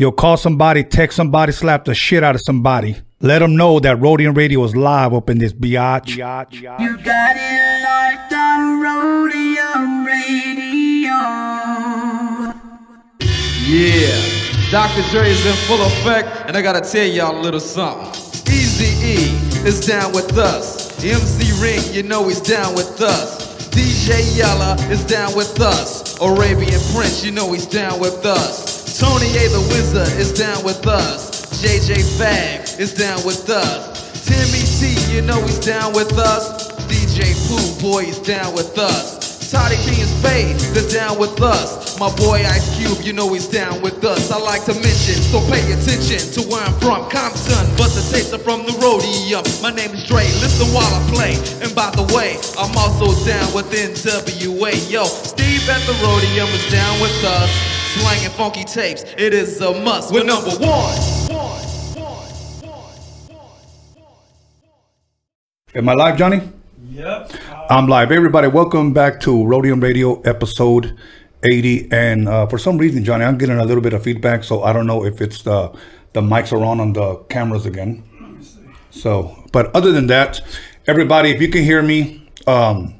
You'll call somebody, text somebody, slap the shit out of somebody. Let them know that Rhodium Radio is live up in this biatch. You got it locked on Rhodium Radio. Yeah, Dr. Dre is in full effect, and I gotta tell y'all a little something. Easy E is down with us. MC Ring, you know he's down with us. DJ Yella is down with us. Arabian Prince, you know he's down with us. Tony A the Wizard is down with us. J.J. Fad is down with us. Timmy T, you know he's down with us. DJ Pooh, boy, is down with us. Toddy Tee and Spade, they're down with us. My boy Ice Cube, you know he's down with us. I like to mention, so pay attention to where I'm from, Compton. But the tapes are from the Rhodium. My name is Dre, listen while I play. And by the way, I'm also down with NWA. Yo, Steve at the Rhodium is down with us. Slanging funky tapes, it is a must. We're number one. Am I live, Johnny? Yep. I'm live. Everybody, welcome back to Rhodium Radio episode 80. And uh, for some reason, Johnny, I'm getting a little bit of feedback, so I don't know if it's the the mics are on on the cameras again. So, but other than that, everybody, if you can hear me, um,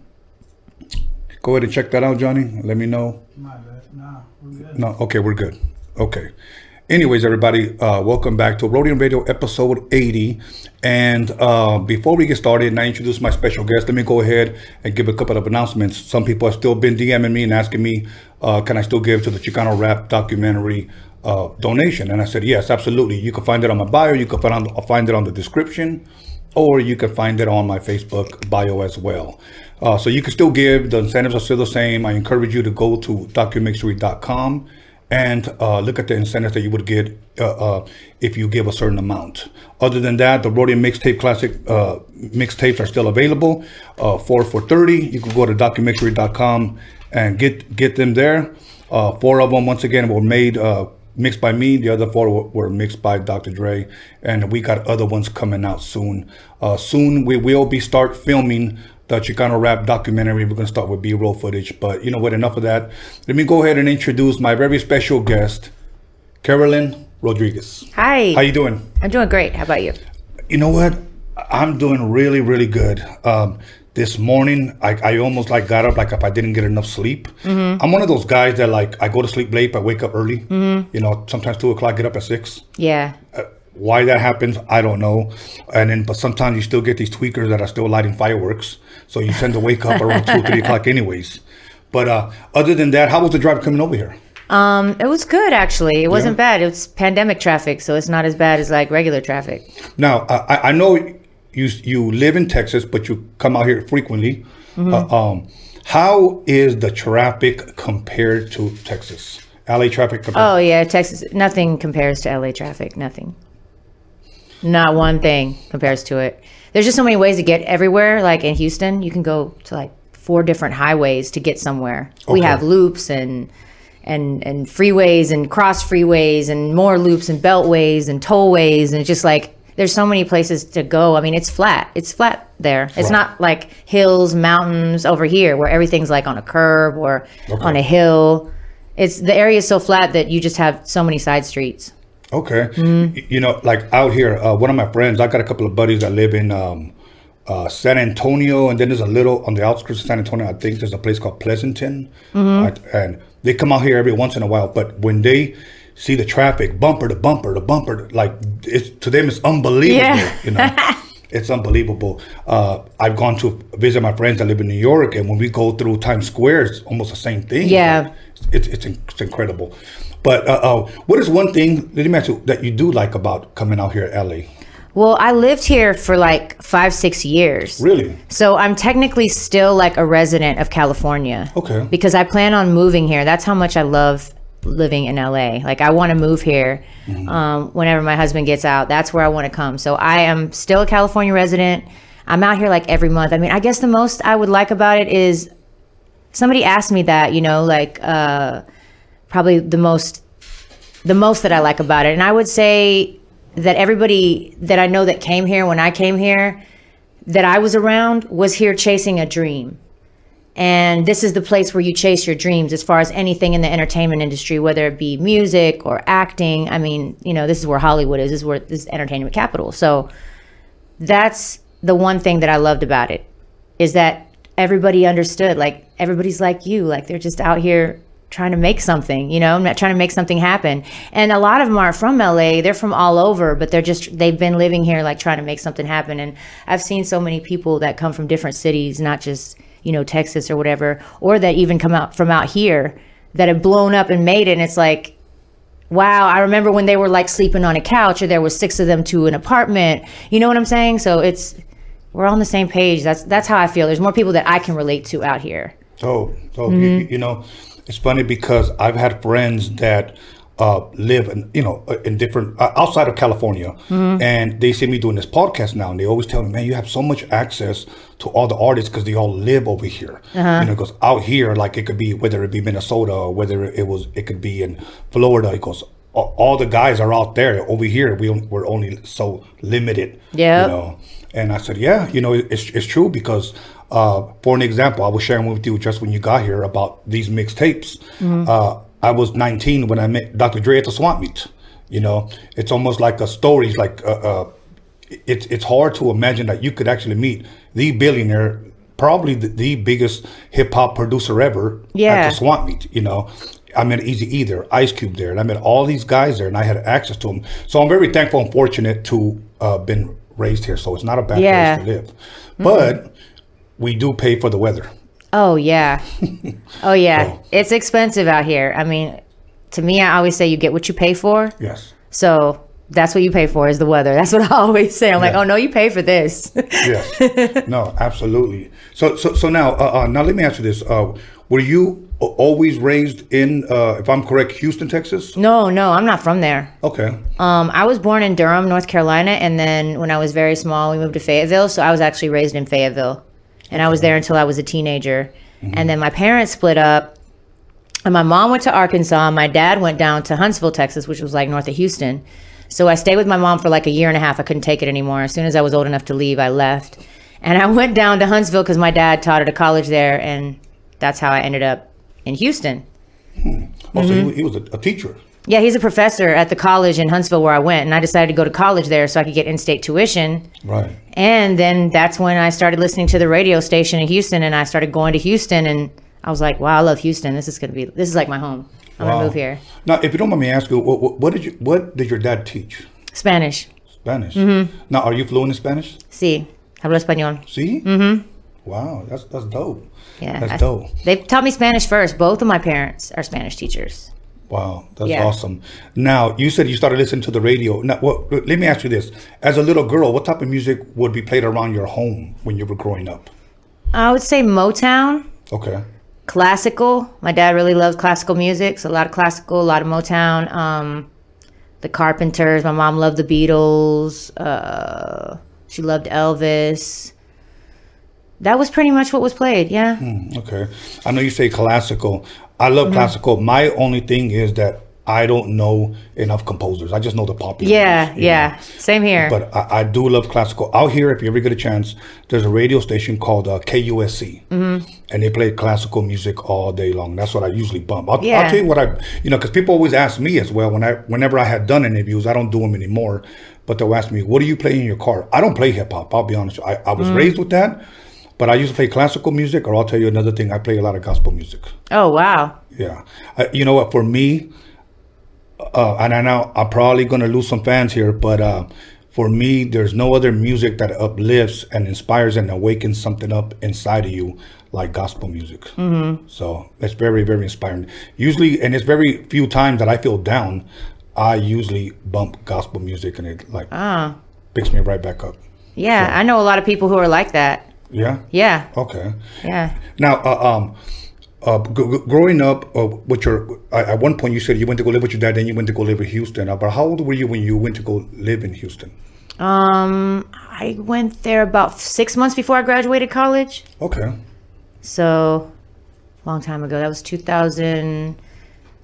go ahead and check that out, Johnny. Let me know. My bad. Nah, we're good. No, okay, we're good. Okay. Anyways, everybody, uh, welcome back to Rhodium Radio episode 80. And uh, before we get started and I introduce my special guest, let me go ahead and give a couple of announcements. Some people have still been DMing me and asking me, uh, can I still give to the Chicano Rap documentary uh, donation? And I said, yes, absolutely. You can find it on my bio, you can find, on, find it on the description, or you can find it on my Facebook bio as well. Uh, so you can still give. The incentives are still the same. I encourage you to go to documixery.com and uh, look at the incentives that you would get uh, uh, if you give a certain amount. Other than that, the Rhodium Mixtape Classic uh, mixtapes are still available. Uh, four for 30. You can go to documixery.com and get get them there. Four of them, once again, were made mixed by me. The other four were, were mixed by Dr. Dre, and we got other ones coming out soon. Uh, soon we will be start filming the Chicano rap documentary. We're gonna start with B-roll footage, but you know what? Enough of that. Let me go ahead and introduce my very special guest, Carolyn Rodriguez. Hi. How you doing? I'm doing great. How about you? You know what? I'm doing really, really good. Um, this morning, I, I almost like got up like if I didn't get enough sleep. Mm-hmm. I'm one of those guys that like I go to sleep late, but wake up early. You know, sometimes two o'clock, get up at six. Yeah. Why that happens, I don't know. And then, but sometimes you still get these tweakers that are still lighting fireworks, so you tend to wake up around two, three o'clock, anyways. But uh, other than that, how was the drive coming over here? Um, it was good actually. It wasn't bad. It was pandemic traffic, so it's not as bad as like regular traffic. Now, I, I- I know you you live in Texas, but you come out here frequently. Mm-hmm. Uh, um, how is the traffic compared to Texas? LA traffic compared? Oh yeah, Texas. Nothing compares to LA traffic. Nothing. Not one thing compares to it. There's just so many ways to get everywhere. Like in Houston, you can go to like four different highways to get somewhere. We have loops and and and freeways and cross freeways and more loops and beltways and tollways and it's just like there's so many places to go. I mean, it's flat. It's flat there. It's Right. not like hills, mountains over here where everything's like on a curve or Okay. on a hill. It's the area is so flat that you just have so many side streets. Okay. Mm-hmm. You know, like out here, uh, one of my friends, I got a couple of buddies that live in um, uh, San Antonio, and then there's a little on the outskirts of San Antonio. I think there's a place called Pleasanton, Mm-hmm. Uh, and they come out here every once in a while. But when they see the traffic, bumper to bumper to bumper, like it's to them, it's unbelievable. Yeah. You know. It's unbelievable. Uh, I've gone to visit my friends that live in New York, and when we go through Times Square, it's almost the same thing. Yeah. like- it's it's, it's incredible. But uh, uh, what is one thing let me ask you that you do like about coming out here at LA? Well, I lived here for like five, six years. Really? So I'm technically still like a resident of California. Okay. Because I plan on moving here. That's how much I love living in LA. Like I want to move here um, whenever my husband gets out. That's where I want to come. So I am still a California resident. I'm out here like every month. I mean, I guess the most I would like about it is somebody asked me that, you know, like uh, probably the most the most that I like about it. And I would say that everybody that I know that came here when I came here that I was around was here chasing a dream. And this is the place where you chase your dreams as far as anything in the entertainment industry, whether it be music or acting. I mean, you know, this is where Hollywood is. This is where this is entertainment capital. So that's the one thing that I loved about it is that everybody understood. Like everybody's like you. Like they're just out here trying to make something, you know, not trying to make something happen. And a lot of them are from LA. They're from all over, but they're just they've been living here like trying to make something happen. And I've seen so many people that come from different cities, not just, you know, Texas or whatever, or that even come out from out here that have blown up and made it. And it's like wow, I remember when they were like sleeping on a couch or there was six of them to an apartment. You know what I'm saying? So it's we're on the same page. That's that's how I feel. There's more people that I can relate to out here. So, so you, mm-hmm. you know, it's funny because I've had friends that uh, live in, you know, in different uh, outside of California, and they see me doing this podcast now, and they always tell me, "Man, you have so much access to all the artists because they all live over here." You know, because out here, like it could be whether it be Minnesota or whether it was, it could be in Florida. It goes, all, all the guys are out there. Over here, we we're only so limited. Yeah, You know, and I said, yeah, you know, it's, it's true because, uh, for an example, I was sharing with you just when you got here about these mixtapes. Uh, I was 19 when I met Dr. Dre at the Swamp Meet. You know, it's almost like a story. It's like, uh, uh, it's it's hard to imagine that you could actually meet the billionaire, probably the, the biggest hip hop producer ever yeah. at the Swamp Meet. You know, I met Easy E there, Ice Cube there, and I met all these guys there, and I had access to them. So I'm very thankful and fortunate to uh, been raised here. So it's not a bad Yeah. place to live, but we do pay for the weather. Oh yeah. Oh yeah. So- It's expensive out here. I mean, to me I always say you get what you pay for. Yes. So that's what you pay for is the weather. That's what I always say. I'm like, oh no, you pay for this. Yes. no, absolutely. So, so, so now, uh, uh, now let me ask you this: uh, Were you always raised in, uh, if I'm correct, Houston, Texas? no, no, I'm not from there. Okay. Um, I was born in Durham, North Carolina, and then when I was very small, we moved to Fayetteville. So I was actually raised in Fayetteville, and I was there until I was a teenager. And then my parents split up, and my mom went to Arkansas. and My dad went down to Huntsville, Texas, which was like north of Houston. So I stayed with my mom for like a year and a half. I couldn't take it anymore. As soon as I was old enough to leave, I left, and I went down to Huntsville because my dad taught at a college there, and that's how I ended up in Houston. Also, Mm-hmm. he, he was a, a teacher. Yeah, he's a professor at the college in Huntsville where I went, and I decided to go to college there so I could get in-state tuition. Right. And then that's when I started listening to the radio station in Houston, and I started going to Houston, and I was like, "Wow, I love Houston. This is gonna be this is like my home. I'm Wow. gonna move here." Now, if you don't mind me asking, what, what, what did you, what did your dad teach? Spanish. Spanish. Mm-hmm. Now, are you fluent in Spanish? Sí, hablo español. Sí. Mm-hmm. Wow, that's that's dope. Yeah, That's I- dope. They taught me Spanish first. Both of my parents are Spanish teachers. Wow, that's Yeah. awesome. Now, you said you started listening to the radio. Now, what, let me ask you this: As a little girl, what type of music would be played around your home when you were growing up? I would say Motown. Okay. classical. My dad really loves classical music, so a lot of classical, a lot of Motown. Um, the Carpenters. My mom loved the Beatles. Uh, she loved Elvis. That was pretty much what was played. Yeah. Okay. I know you say classical. I love Mm-hmm. classical. My only thing is that I don't know enough composers. I just know the popular. Yeah, ones, you know. yeah. Same here. But I, I do love classical. Out here, if you ever get a chance, there's a radio station called uh, KUSC, mm-hmm. and they play classical music all day long. That's what I usually bump. I'll, Yeah. I'll tell you what I, you know, because people always ask me as well when I, whenever I had done interviews, I don't do them anymore, but they'll ask me, "What do you play in your car?" I don't play hip hop. I'll be honest. I, I was Mm. raised with that, but I used to play classical music. Or I'll tell you another thing. I play a lot of gospel music. oh wow. Yeah. Uh, you know what? For me, uh, and I know I'm probably going to lose some fans here, but uh, for me, there's no other music that uplifts and inspires and awakens something up inside of you like gospel music. Mm-hmm. So it's very, very inspiring. Usually, and it's very few times that I feel down, I usually bump gospel music and it like picks me right back up. Yeah, I know a lot of people who are like that. Yeah. Yeah, Okay. yeah. Now, uh, um, uh, g- g- growing up, uh, with your at at one point you said you went to go live with your dad, then you went to go live in Houston. Uh, but how old were you when you went to go live in Houston? Um, I went there about six months before I graduated college. Okay. So, long time ago. That was 2000.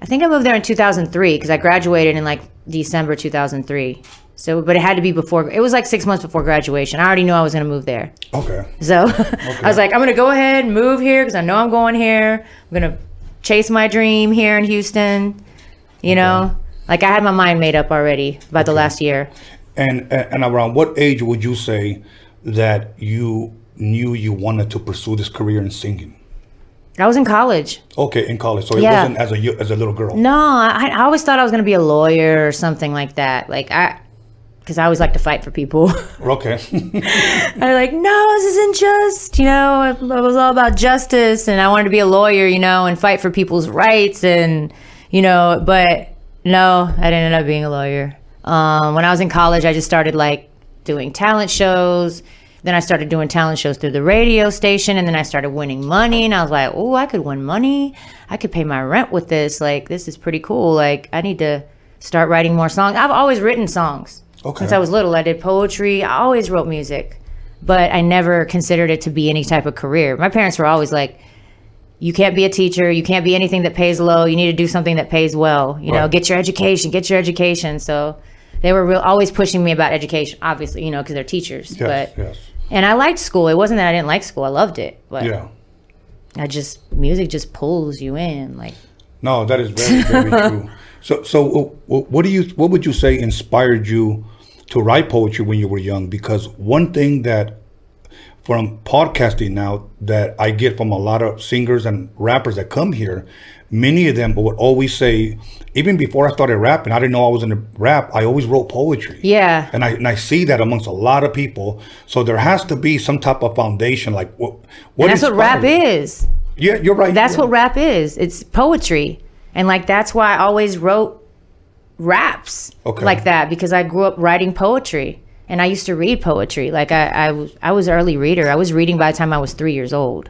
I think I moved there in 2003 because I graduated in like December 2003. So, but it had to be before. It was like six months before graduation. I already knew I was gonna move there. Okay. So I was like, I'm gonna go ahead and move here because I know I'm going here. I'm gonna chase my dream here in Houston. You know, like I had my mind made up already by the last year. And and around what age would you say that you knew you wanted to pursue this career in singing? I was in college. Okay, in college. So it Yeah. wasn't as a as a little girl. No, I, I always thought I was gonna be a lawyer or something like that. Like I, because I always like to fight for people. Okay. I'm like, no, this isn't just, you know, it was all about justice and I wanted to be a lawyer, you know, and fight for people's rights and, you know, but no, I didn't end up being a lawyer. Um, when I was in college, I just started like doing talent shows. Then I started doing talent shows through the radio station and then I started winning money and I was like, oh, I could win money. I could pay my rent with this. Like, this is pretty cool. Like, I need to start writing more songs. I've always written songs. Okay. Since I was little, I did poetry. I always wrote music, but I never considered it to be any type of career. My parents were always like, "You can't be a teacher. You can't be anything that pays low. You need to do something that pays well. You know, get your education. Get your education." So they were real, always pushing me about education. Obviously, you know, because they're teachers. yes. but yes. and I liked school. It wasn't that I didn't like school. I loved it. But Yeah. I just music just pulls you in. Like No, that is very very true. So so uh, what do you what would you say inspired you to write poetry when you were young? Because one thing that from podcasting now that I get from a lot of singers and rappers that come here, many of them would always say, even before I started rapping, I didn't know I was in the rap. I always wrote poetry. yeah, And I, and I see that amongst a lot of people. So there has to be some type of foundation. Like what? what that's what rap you? is. Yeah, you're right. That's Yeah. what rap is. It's poetry. And like that's why I always wrote raps Okay. like that because I grew up writing poetry and I used to read poetry. Like I, I was I was an early reader. I was reading by the time I was three years old.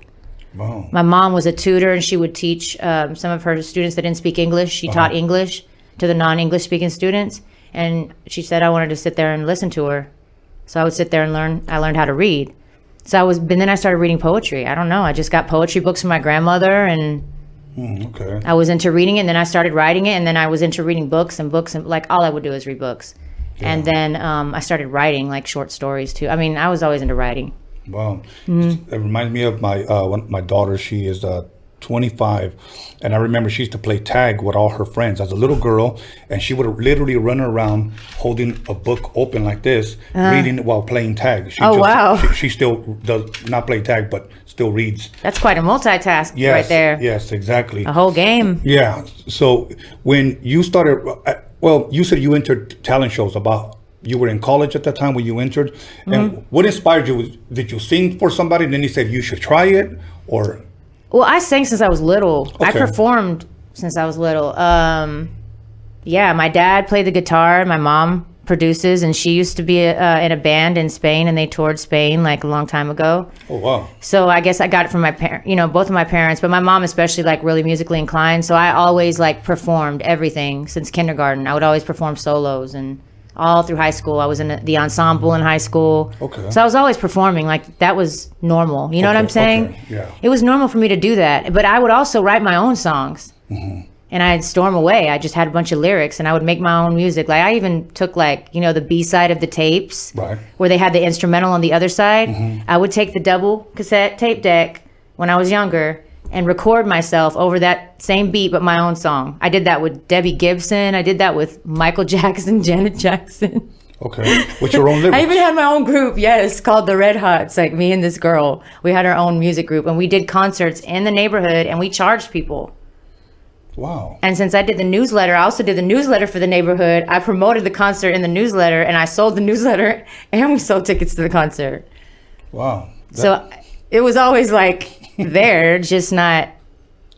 Wow. My mom was a tutor and she would teach um, some of her students that didn't speak English. She taught English to the non-English speaking students, and she said I wanted to sit there and listen to her. So I would sit there and learn. I learned how to read. So I was, and then I started reading poetry. I don't know. I just got poetry books from my grandmother, and Okay. I was into reading it. And then I started writing it, and then I was into reading books and books, and like all I would do is read books. And then um, I started writing like short stories too. I mean, I was always into writing. Wow. Mm-hmm. It reminds me of my uh, one, my daughter. She is uh, 25, and I remember she used to play tag with all her friends as a little girl, and she would literally run around holding a book open like this, reading while playing tag. She Uh. Oh, wow. She, she still does not play tag, but still reads. That's quite a multitask Yes, right there. Yes, exactly. A whole game. Yeah. So when you started, uh, well, you said you entered talent shows about. You were in college at that time when you entered, Mm-hmm. and what inspired you? Did you sing for somebody, and then he said you should try it, or Well, I sang since I was little. I performed since I was little. Um, yeah, my dad played the guitar. My mom produces, and she used to be uh, in a band in Spain, and they toured Spain like a long time ago. oh wow, So I guess I got it from my parents, you know, both of my parents, but my mom especially like really musically inclined. So I always like performed everything since kindergarten. I would always perform solos and all through high school. I was in the ensemble in high school. Okay. So I was always performing. Like that was normal. You know what I'm saying? okay, yeah. It was normal for me to do that. But I would also write my own songs. Mm-hmm. And I'd storm away. I just had a bunch of lyrics and I would make my own music. Like I even took like, you know, the B side of the tapes right? where they had the instrumental on the other side. Mm-hmm. I would take the double cassette tape deck when I was younger and record myself over that same beat but my own song. I did that with Debbie Gibson. I did that with Michael Jackson, Janet Jackson. Okay, with your own lyrics. I even had my own group, yes, called the Red Hots. Like me and this girl, we had our own music group and we did concerts in the neighborhood and we charged people. wow. And since I did the newsletter, I also did the newsletter for the neighborhood. I promoted the concert in the newsletter and I sold the newsletter and we sold tickets to the concert. Wow. That- So it was always like there, just not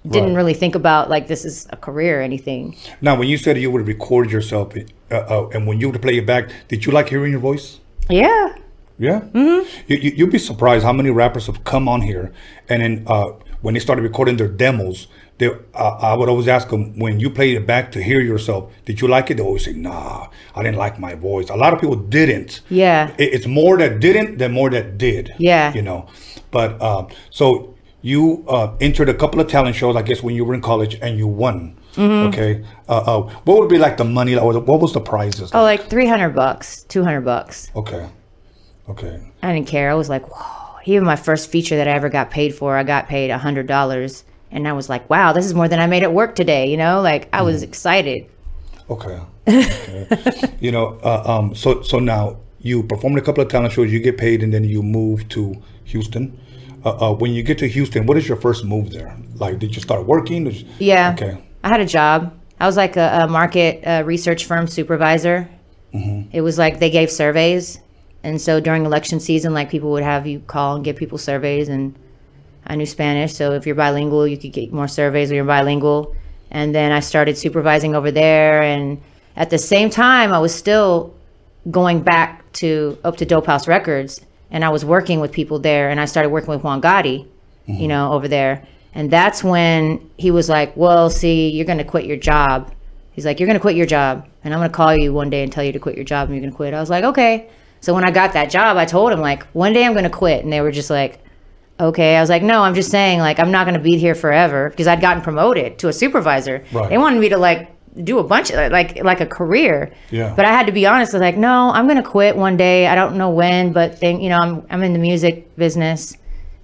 didn't Right. really think about like this is a career or anything. now, when you said you would record yourself, uh, uh, and when you would play it back, did you like hearing your voice? Yeah. Yeah. Mm-hmm. You, you, you'd be surprised how many rappers have come on here, and then uh, when they started recording their demos, they, uh, I would always ask them, when you played it back to hear yourself, did you like it? They always say, Nah, I didn't like my voice. A lot of people didn't. Yeah. It- it's more that didn't than more that did. Yeah. You know, but uh, so you uh, entered a couple of talent shows, I guess, when you were in college, and you won. Okay. Uh, uh, what would be like the money? The- what was the prizes? Oh, like 300 bucks, 200 bucks. Okay. Okay. I didn't care. I was like, whoa. Even my first feature that I ever got paid for, I got paid $100. And I was like, wow, this is more than I made at work today. You know, like I was excited. Okay. okay. you know, uh, um, so so now you performed a couple of talent shows, you get paid, and then you move to Houston. Uh, uh, when you get to Houston, what is your first move there? Like, did you start working? You- Yeah. Okay. I had a job. I was like a, a market uh, research firm supervisor. It was like they gave surveys. And so during election season, like people would have you call and give people surveys. And I knew Spanish. So if you're bilingual, you could get more surveys when you're bilingual. And then I started supervising over there. And at the same time, I was still going back to up to Dope House Records, and I was working with people there, and I started working with Juan Gotti, you mm-hmm. know, over there, and that's when he was like, "Well, see, you're gonna quit your job." He's like, "You're gonna quit your job, and I'm gonna call you one day and tell you to quit your job, and you're gonna quit." I was like, "Okay." So when I got that job, I told him like, "One day I'm gonna quit," and they were just like, "Okay." I was like, "No, I'm just saying like I'm not gonna be here forever because I'd gotten promoted to a supervisor. Right. They wanted me to like." Do a bunch of like like a career Yeah. but I had to be honest. I was like, no, I'm gonna quit one day. I don't know when, but think you know, I'm I'm in the music business,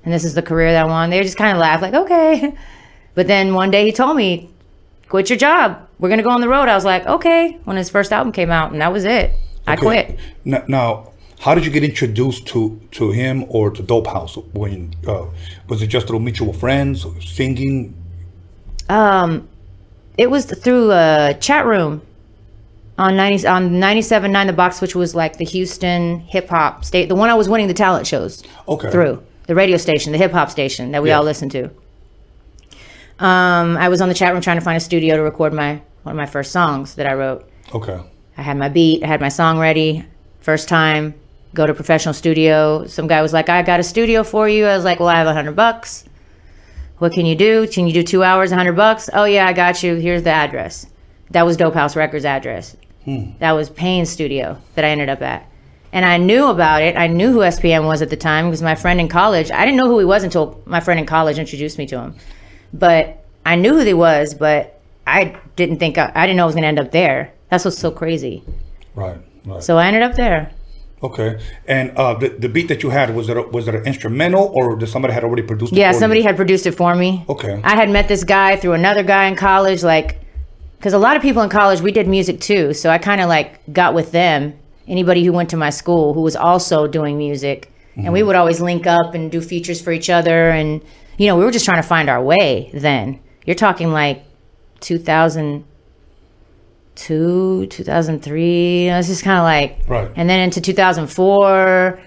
and this is the career that I want. They just kind of laughed, like, okay. But then one day he told me, quit your job. We're gonna go on the road. I was like, okay. When his first album came out, and that was it. I Okay. quit. Now, now, how did you get introduced to to him or to Dope House? When uh, was it just through mutual friends, singing? It was through a chat room on 90 on 97.9 the box which was like the Houston hip hop state the one I was winning the talent shows Okay. through the radio station the hip hop station that we Yeah. all listened to um I was on the chat room trying to find a studio to record my one of my first songs that I wrote Okay. I had my beat I had my song ready first time go to professional studio some guy was like I got a studio for you I was like well I have a hundred bucks what can you do? Can you do two hours, a hundred bucks? Oh yeah, I got you. Here's the address. That was Dope House Records address. Hmm. That was Payne's studio that I ended up at. And I knew about it. I knew who SPM was at the time because my friend in college, I didn't know who he was until my friend in college introduced me to him. But I knew who he was, but I didn't think, I, I didn't know I was going to end up there. That's what's so crazy. Right. Right. So I ended up there. Okay. And uh, the, the beat that you had was it was it an instrumental or did somebody had already produced it? Yeah, for somebody you? had produced it for me. Okay. I had met this guy through another guy in college, like, because a lot of people in college, we did music too. So I kind of like got with them. Anybody who went to my school who was also doing music. And we would always link up and do features for each other. And, you know, we were just trying to find our way then. You're talking like 2002, 2003. It's just kind of like, Right. and then into 2004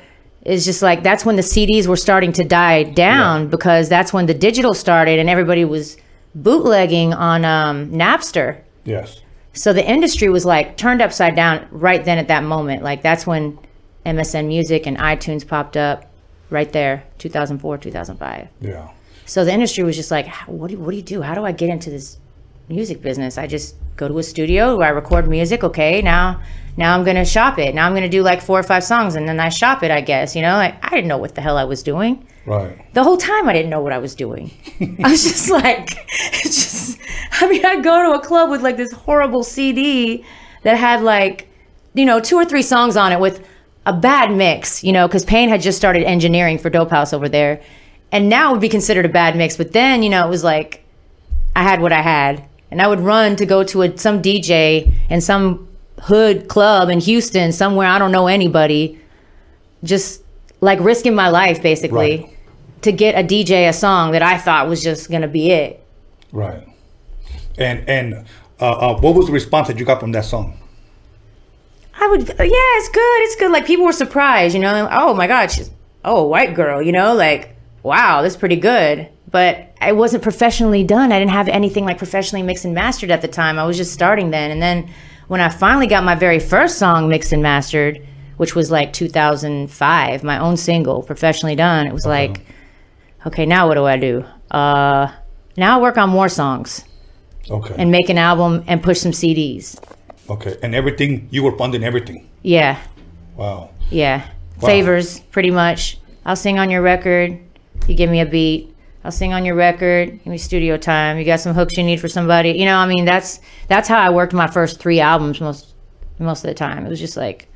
it's just like that's when the CDs were starting to die down Yeah. because that's when the digital started and everybody was bootlegging on um, Napster. Yes. So the industry was like turned upside down right then at that moment. Like that's when MSN Music and iTunes popped up right there, 2004, 2005. Yeah. So the industry was just like, what do, what do you do? How do I get into this music business? I just go to a studio where I record music. Okay, now now I'm gonna shop it. Now I'm gonna do like four or five songs, and then I shop it. I guess you know, like I didn't know what the hell I was doing. Right. The whole time I didn't know what I was doing. I was just like, just. I mean, I go to a club with like this horrible CD that had like, you know, two or three songs on it with a bad mix, you know, because Payne had just started engineering for Dope House over there, and now it would be considered a bad mix. But then, you know, it was like, I had what I had, and I would run to go to a, some DJ in some hood club in Houston, somewhere I don't know anybody, just like risking my life basically Right. to get a DJ a song that I thought was just gonna be it. Right. And and uh, uh, what was the response that you got from that song? I would, yeah, it's good, it's good. Like people were surprised, you know. Oh my God, she's oh a white girl, you know, like wow, that's pretty good. But it wasn't professionally done. I didn't have anything like professionally mixed and mastered at the time. I was just starting then, and then when I finally got my very first song mixed and mastered, which was like 2005, my own single, professionally done, it was like, okay, now what do I do? Uh, now I work on more songs Okay. and make an album and push some CDs. okay. And everything you were funding everything. Yeah, Wow. yeah. Wow. Favors, pretty much. I'll sing on your record. You give me a beat. I'll sing on your record. Give me studio time. You got some hooks you need for somebody. You know, I mean, that's that's how I worked my first three albums most most of the time. It was just like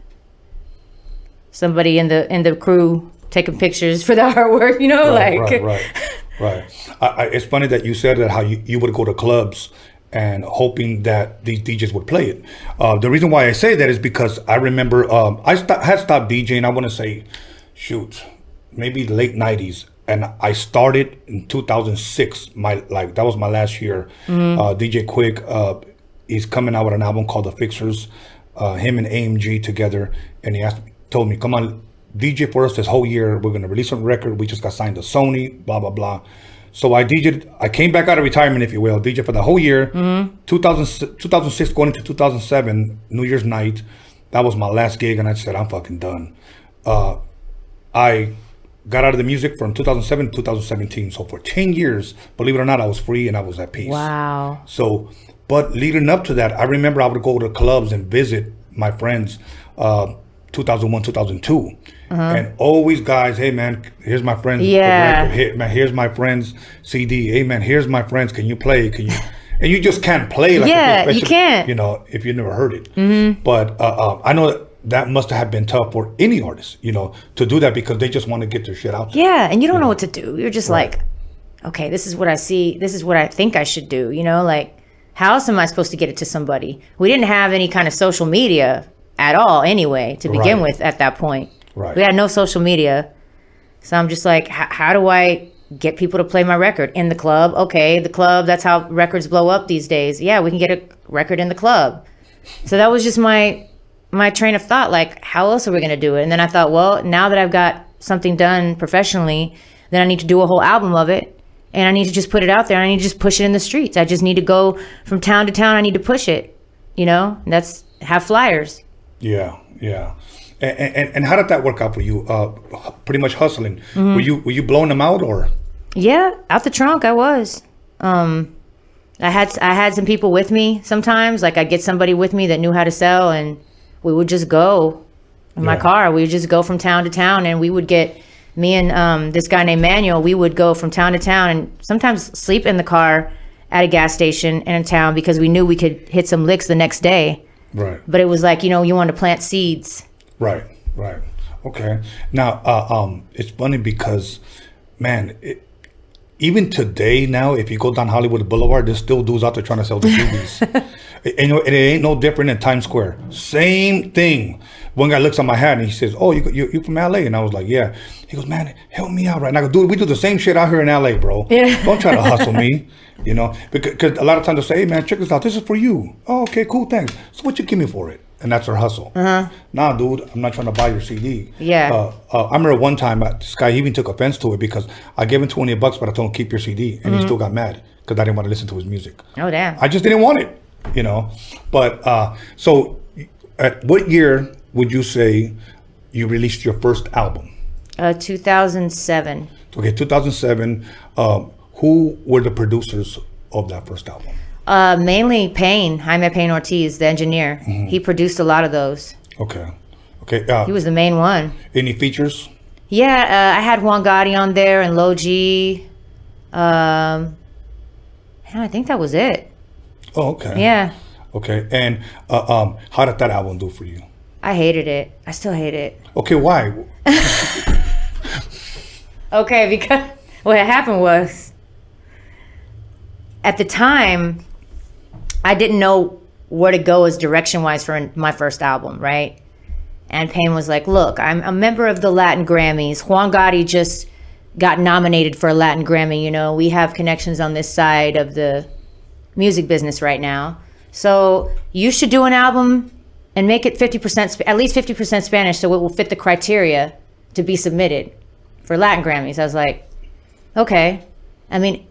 somebody in the in the crew taking pictures for the artwork. You know, Right, like right, right, right. I, I, it's funny that you said that how you, you would go to clubs and hoping that these DJs would play it. Uh, the reason why I say that is because I remember um, I st- had stopped DJing. I want to say, shoot, maybe late '90s, and I started in 2006. My like that was my last year. Uh, DJ Quik, uh, he's coming out with an album called The Fixxers. Uh, him and AMG together, and he asked, told me, "Come on, DJ for us this whole year. We're gonna release a record. We just got signed to Sony. Blah blah blah." So I DJed. I came back out of retirement, if you will, DJ for the whole year. 2000, 2006 going into 2007, New Year's night. That was my last gig, and I said, "I'm fucking done." Uh, I got out of the music from 2007 to 2017. So for 10 years, believe it or not, I was free and I was at peace. wow. So, but leading up to that, I remember I would go to clubs and visit my friends, uh, 2001, 2002. And always guys, hey man, here's my friend's Yeah. Here, man, here's my friend's CD. Hey man, here's my friends. Can you play? Can you? And you just can't play like Yeah, you can't. You know, if you never heard it. Mm-hmm. But uh, uh, I know that, must have been tough for any artist, you know, to do that because they just want to get their shit out. there. Yeah, and you don't know what to do. You're just like, okay, this is what I see. This is what I think I should do. You know, like, how else am I supposed to get it to somebody? We didn't have any kind of social media at all, anyway, to begin Right. with at that point. Right. We had no social media. So I'm just like, how do I get people to play my record in the club? Okay, the club, that's how records blow up these days. Yeah, we can get a record in the club. So that was just my my train of thought like how else are we going to do it? And then I thought, well, now that I've got something done professionally, then I need to do a whole album of it. And I need to just put it out there. I need to just push it in the streets. I just need to go from town to town. I need to push it. You know, And that's have flyers. Yeah, yeah. And, and, and how did that work out for you? Uh, pretty much hustling. Mm-hmm. Were you were you blowing them out or? Yeah, out the trunk I was. Um I had I had some people with me sometimes. Like I'd get somebody with me that knew how to sell and we would just go in my Yeah. car. We would just go from town to town and we would get me and um, this guy named Manuel, we would go from town to town and sometimes sleep in the car at a gas station in a town because we knew we could hit some licks the next day. Right, But it was like, you know, you want to plant seeds. right, right. Okay. Now, uh, um, it's funny because, man, it, even today now, if you go down Hollywood Boulevard, there's still dudes out there trying to sell the CDs. And, you it ain't no different in Times Square. Same thing. One guy looks on my hat and he says, "Oh, you you you from LA?" And I was like, "Yeah." He goes, "Man, help me out right now." I go, "Dude, we do the same shit out here in LA, bro. Yeah. Don't try to hustle me." You know, because, a lot of times they'll say, "Hey, man, check this out. This is for you." Oh, okay, cool, thanks. So what you give me for it? And that's our hustle. Uh-huh. Nah, dude, I'm not trying to buy your CD. Yeah. Uh, uh, I remember one time uh, this guy even took offense to it because I gave him 20 bucks, but I told him keep your CD, and he still got mad because I didn't want to listen to his music. Oh, damn. I just didn't want it, you know. But uh, so, at what year would you say you released your first album? Uh, 2007. Okay, 2007. Um, who were the producers of that first album? Uh, mainly Payne, Jaime Payne Ortiz, the engineer. He produced a lot of those. Okay, okay. Uh, He was the main one. any features? Yeah, uh, I had Juan Gotti on there and Low G. Um, yeah, I think that was it. Oh, okay. Yeah, Okay, and uh, um, how did that album do for you? I hated it. I still hate it. Okay, why? Okay, because what happened was at the time, I didn't know where to go as direction wise for my first album, right? And Payne was like, Look, I'm a member of the Latin Grammys. Juan Gotti just got nominated for a Latin Grammy. You know, we have connections on this side of the music business right now. So you should do an album and make it 50%, at least 50% Spanish so it will fit the criteria to be submitted for Latin Grammys. I was like, okay. I mean,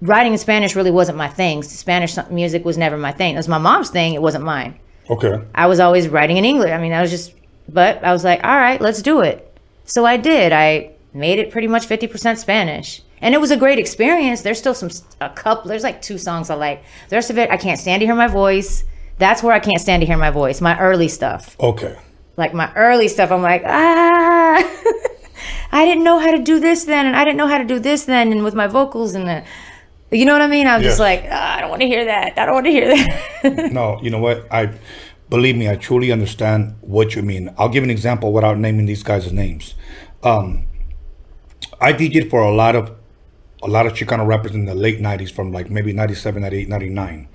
writing in Spanish really wasn't my thing. Spanish music was never my thing. It was my mom's thing. It wasn't mine. Okay. I was always writing in English. I mean, I was just, but I was like, all right, let's do it. So I did. I made it pretty much 50% Spanish. And it was a great experience. There's still some, a couple, there's like two songs I like. The rest of it, I can't stand to hear my voice. That's where I can't stand to hear my voice, my early stuff Okay. like my early stuff i'm like ah I didn't know how to do this then, and I didn't know how to do this then, and with my vocals and the, you know what I mean? I'm just like, "Ah, I don't want to hear that. I don't want to hear that. No, you know what? I believe me, I truly understand what you mean. I'll give an example without naming these guys' names. Um, I DJed for a lot of a lot of Chicano rappers in the late '90s, from like maybe '97, '98, '99,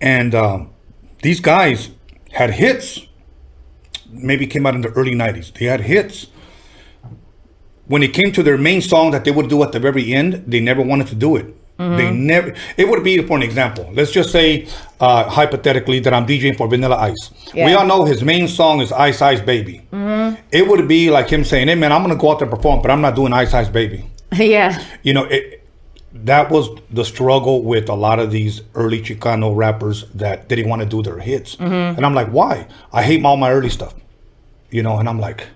and um, these guys had hits. Maybe came out in the early '90s. They had hits. When it came to their main song that they would do at the very end, they never wanted to do it. They never. It would be for an example. Let's just say, uh, hypothetically, that I'm DJing for Vanilla Ice. We all know his main song is Ice Ice Baby. It would be like him saying, "Hey man, I'm gonna go out there and perform, but I'm not doing Ice Ice Baby." yeah. You know, it, that was the struggle with a lot of these early Chicano rappers that didn't want to do their hits. Mm-hmm. And I'm like, why? I hate all my early stuff. You know, and I'm like,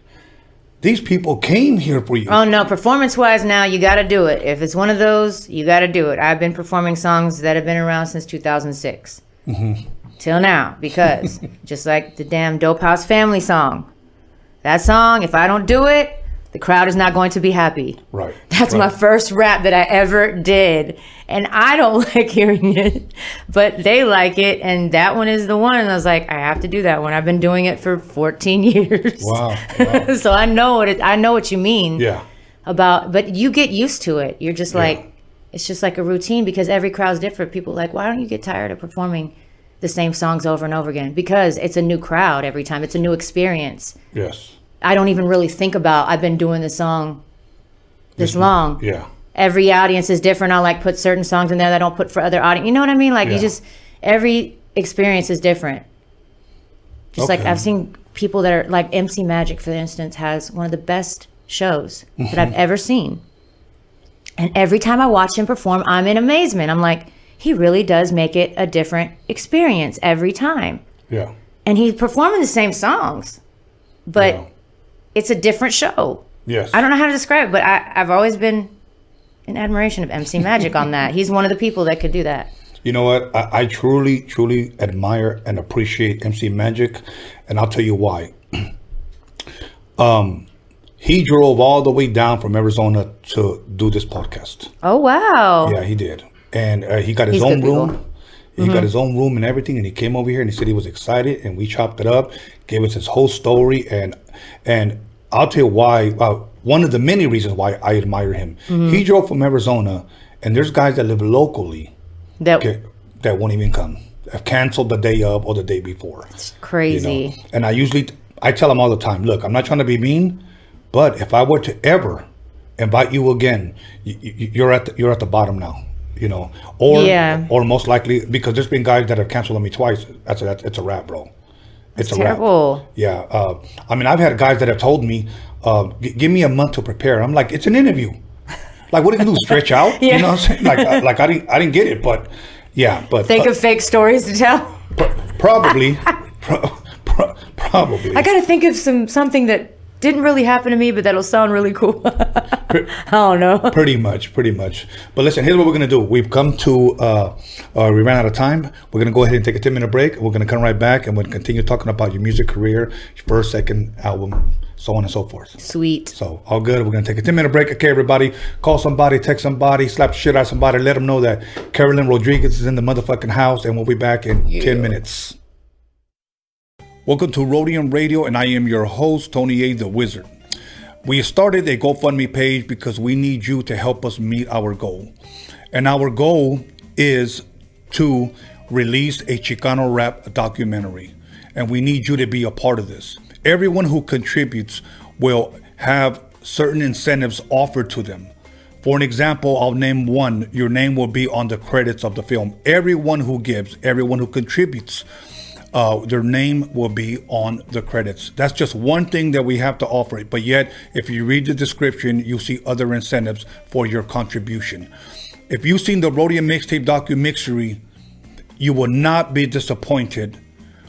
these people came here for you. Oh no, performance wise now you got to do it. If it's one of those, you got to do it. I've been performing songs that have been around since 2006 mm-hmm. till now because just like the damn Dope House Family song, that song, if I don't do it, the crowd is not going to be happy. right. That's right. my first rap that I ever did. And I don't like hearing it, but they like it. And that one is the one. And I was like, I have to do that one. I've been doing it for 14 years. Wow. wow. so I know what it, I know what you mean yeah. about, but you get used to it. You're just like, it's just like a routine because every crowd's different. People are like, why don't you get tired of performing the same songs over and over again? Because it's a new crowd every time. It's a new experience. Yes. I don't even really think about I've been doing this song this long Yeah. every audience is different. I like put certain songs in there that I don't put for other audience. You know what I mean? Like you just every experience is different. Just like I've seen people that are like MC Magic, for instance, has one of the best shows that I've mm-hmm. ever seen. And every time I watch him perform, I'm in amazement. I'm like, he really does make it a different experience every time. Yeah. And he's performing the same songs, but Yeah. It's a different show. Yes. I don't know how to describe it, but I, I've always been in admiration of MC Magic on that. He's one of the people that could do that. You know what? I, I truly, truly admire and appreciate MC Magic, and I'll tell you why. um, he drove all the way down from Arizona to do this podcast. Oh wow! Yeah, he did, and uh, he got his He's own people. room. He got his own room and everything, and he came over here and he said he was excited, and we chopped it up, gave us his whole story, and and I'll tell you why. Uh, one of the many reasons why I admire him. He drove from Arizona, and there's guys that live locally That that won't even come. Have canceled the day of or the day before. You crazy. know? And I usually I tell them all the time, look, I'm not trying to be mean, but if I were to ever invite you again, you, you, you're at the, you're at the bottom now. You know, or Yeah. or most likely because there's been guys that have canceled on me twice. That's a, that's it's a wrap, bro. It's a. Terrible. Yeah. Uh, I mean, I've had guys that have told me, uh, "G- "Give me a month to prepare." I'm like, "It's an interview. Like, what do you do? Stretch out? Yeah. You know what I'm saying? Like, I, like I didn't, I didn't get it, but yeah, but Think uh, of fake stories to tell. pr- probably, pro- pro- probably. I gotta think of some something that didn't really happen to me, but that'll sound really cool. I don't know. Pretty much, pretty much. But listen, here's what we're gonna do. We've come to, uh, uh, we ran out of time. We're gonna go ahead and take a 10 minute break. We're gonna come right back and we'll continue talking about your music career, your first, second album, so on and so forth. Sweet. So all good. We're gonna take a 10 minute break. Okay, everybody. Call somebody, text somebody, slap shit out somebody, let them know that Carolyn Rodriguez is in the motherfucking house, and we'll be back in 10 minutes. Welcome to Rhodium Radio, and I am your host, Tony A. the Wizard. We started a GoFundMe page because we need you to help us meet our goal. And our goal is to release a Chicano rap documentary. And we need you to be a part of this. Everyone who contributes will have certain incentives offered to them. For an example, I'll name one. Your name will be on the credits of the film. Everyone who gives, everyone who contributes, uh, their name will be on the credits. That's just one thing that we have to offer. But yet, if you read the description, you see other incentives for your contribution. If you've seen the Rhodium Mixtape docu-mixery, you will not be disappointed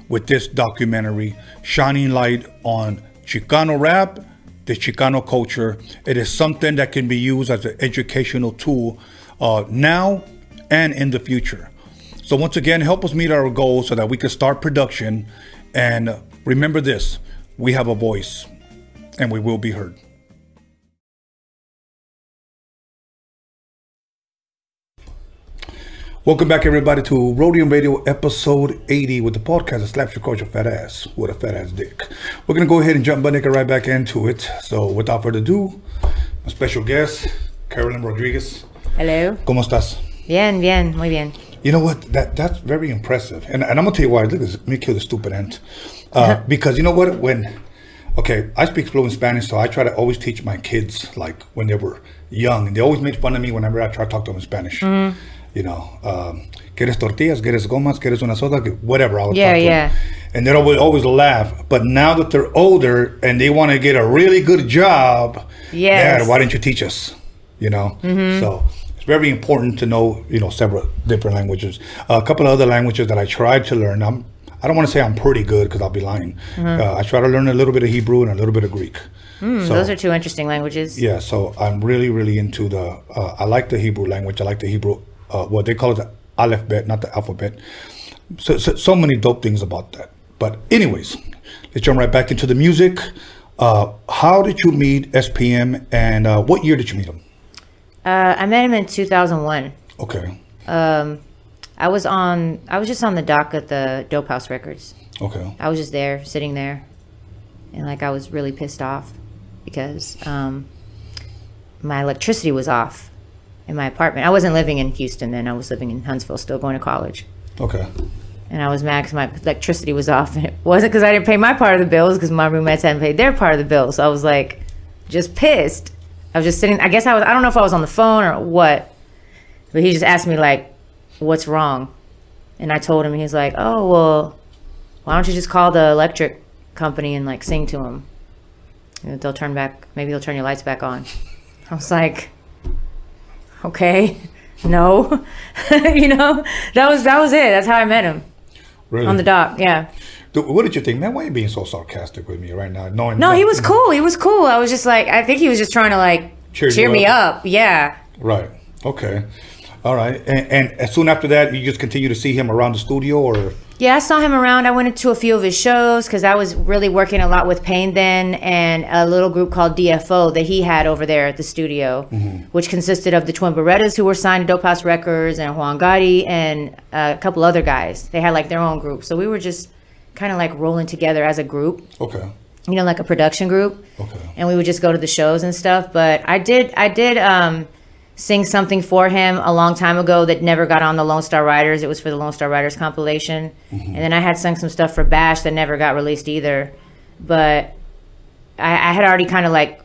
with this documentary shining light on Chicano rap, the Chicano culture. It is something that can be used as an educational tool uh, now and in the future. So, once again, help us meet our goals so that we can start production. And remember this we have a voice and we will be heard. Welcome back, everybody, to Rhodium Radio episode 80 with the podcast that slaps your culture fat ass with a fat ass dick. We're going to go ahead and jump butt right back into it. So, without further ado, my special guest, Carolyn Rodriguez. Hello. ¿Cómo estás? Bien, bien, muy bien. You know what? That That's very impressive. And, and I'm to tell you why. Look at. Let me kill the stupid ant. Uh, because you know what? When, okay, I speak fluent Spanish, so I try to always teach my kids, like, when they were young. And they always made fun of me whenever I try to talk to them in Spanish. You know, um, ¿quieres tortillas? ¿Quieres gomas? ¿Quieres una soda? Whatever. I would Yeah, talk to yeah. them. And they'd always, always laugh. But now that they're older and they want to get a really good job, yeah, why didn't you teach us? You know? So it's very important to know, you know, several different languages. a couple of other languages that I tried to learn. I'm, I don't want to say I'm pretty good because I'll be lying. Uh, I try to learn a little bit of Hebrew and a little bit of Greek. so, Hmm, Those are two interesting languages. yeah, so I'm really, really into the. Uh, I like the Hebrew language. I like the Hebrew, uh, what they call it the alphabet, not the alphabet. So, so, so many dope things about that. But anyways, let's jump right back into the music. Uh, how did you meet SPM, and uh, what year did you meet him? Uh, I met him in 2001. Okay, I was on. I was just on the dock at the Dope House Records. okay, I was just there, sitting there, and like I was really pissed off because um, my electricity was off in my apartment. I wasn't living in Houston then. I was living in Huntsville, still going to college. okay, And I was mad because my electricity was off. And it wasn't because I didn't pay my part of the bills, because my roommates hadn't paid their part of the bill. So I was like, just pissed. I was just sitting. I guess I was. I don't know if I was on the phone or what, but he just asked me like, "What's wrong?" And I told him. He's like, "Oh well, why don't you just call the electric company and like sing to them? And they'll turn back. Maybe they'll turn your lights back on." I was like, "Okay, no," you know. That was that was it. That's how I met him really. on the dock. Yeah. What did you think, man? Why are you being so sarcastic with me right now? Knowing No, like, he was cool. He was cool. I was just like, I think he was just trying to like Cheer cheer, me up. up. Yeah. Right. Okay. All right. And, and as soon after that, you just continue to see him around the studio, or Yeah, I saw him around. I went into a few of his shows because I was really working a lot with Payne then and a little group called DFO that he had over there at the studio, mm-hmm. which consisted of the Twin Berettas who were signed to Dope House Records and Juan Gotti and a couple other guys. They had like their own group. So we were just kind of like rolling together as a group, okay, you know, like a production group. okay, and we would just go to the shows and stuff. But I did I did um, sing something for him a long time ago that never got on the Lone Star Ridaz. It was for the Lone Star Ridaz compilation, and then I had sung some stuff for Bash that never got released either. But I, I had already kind of like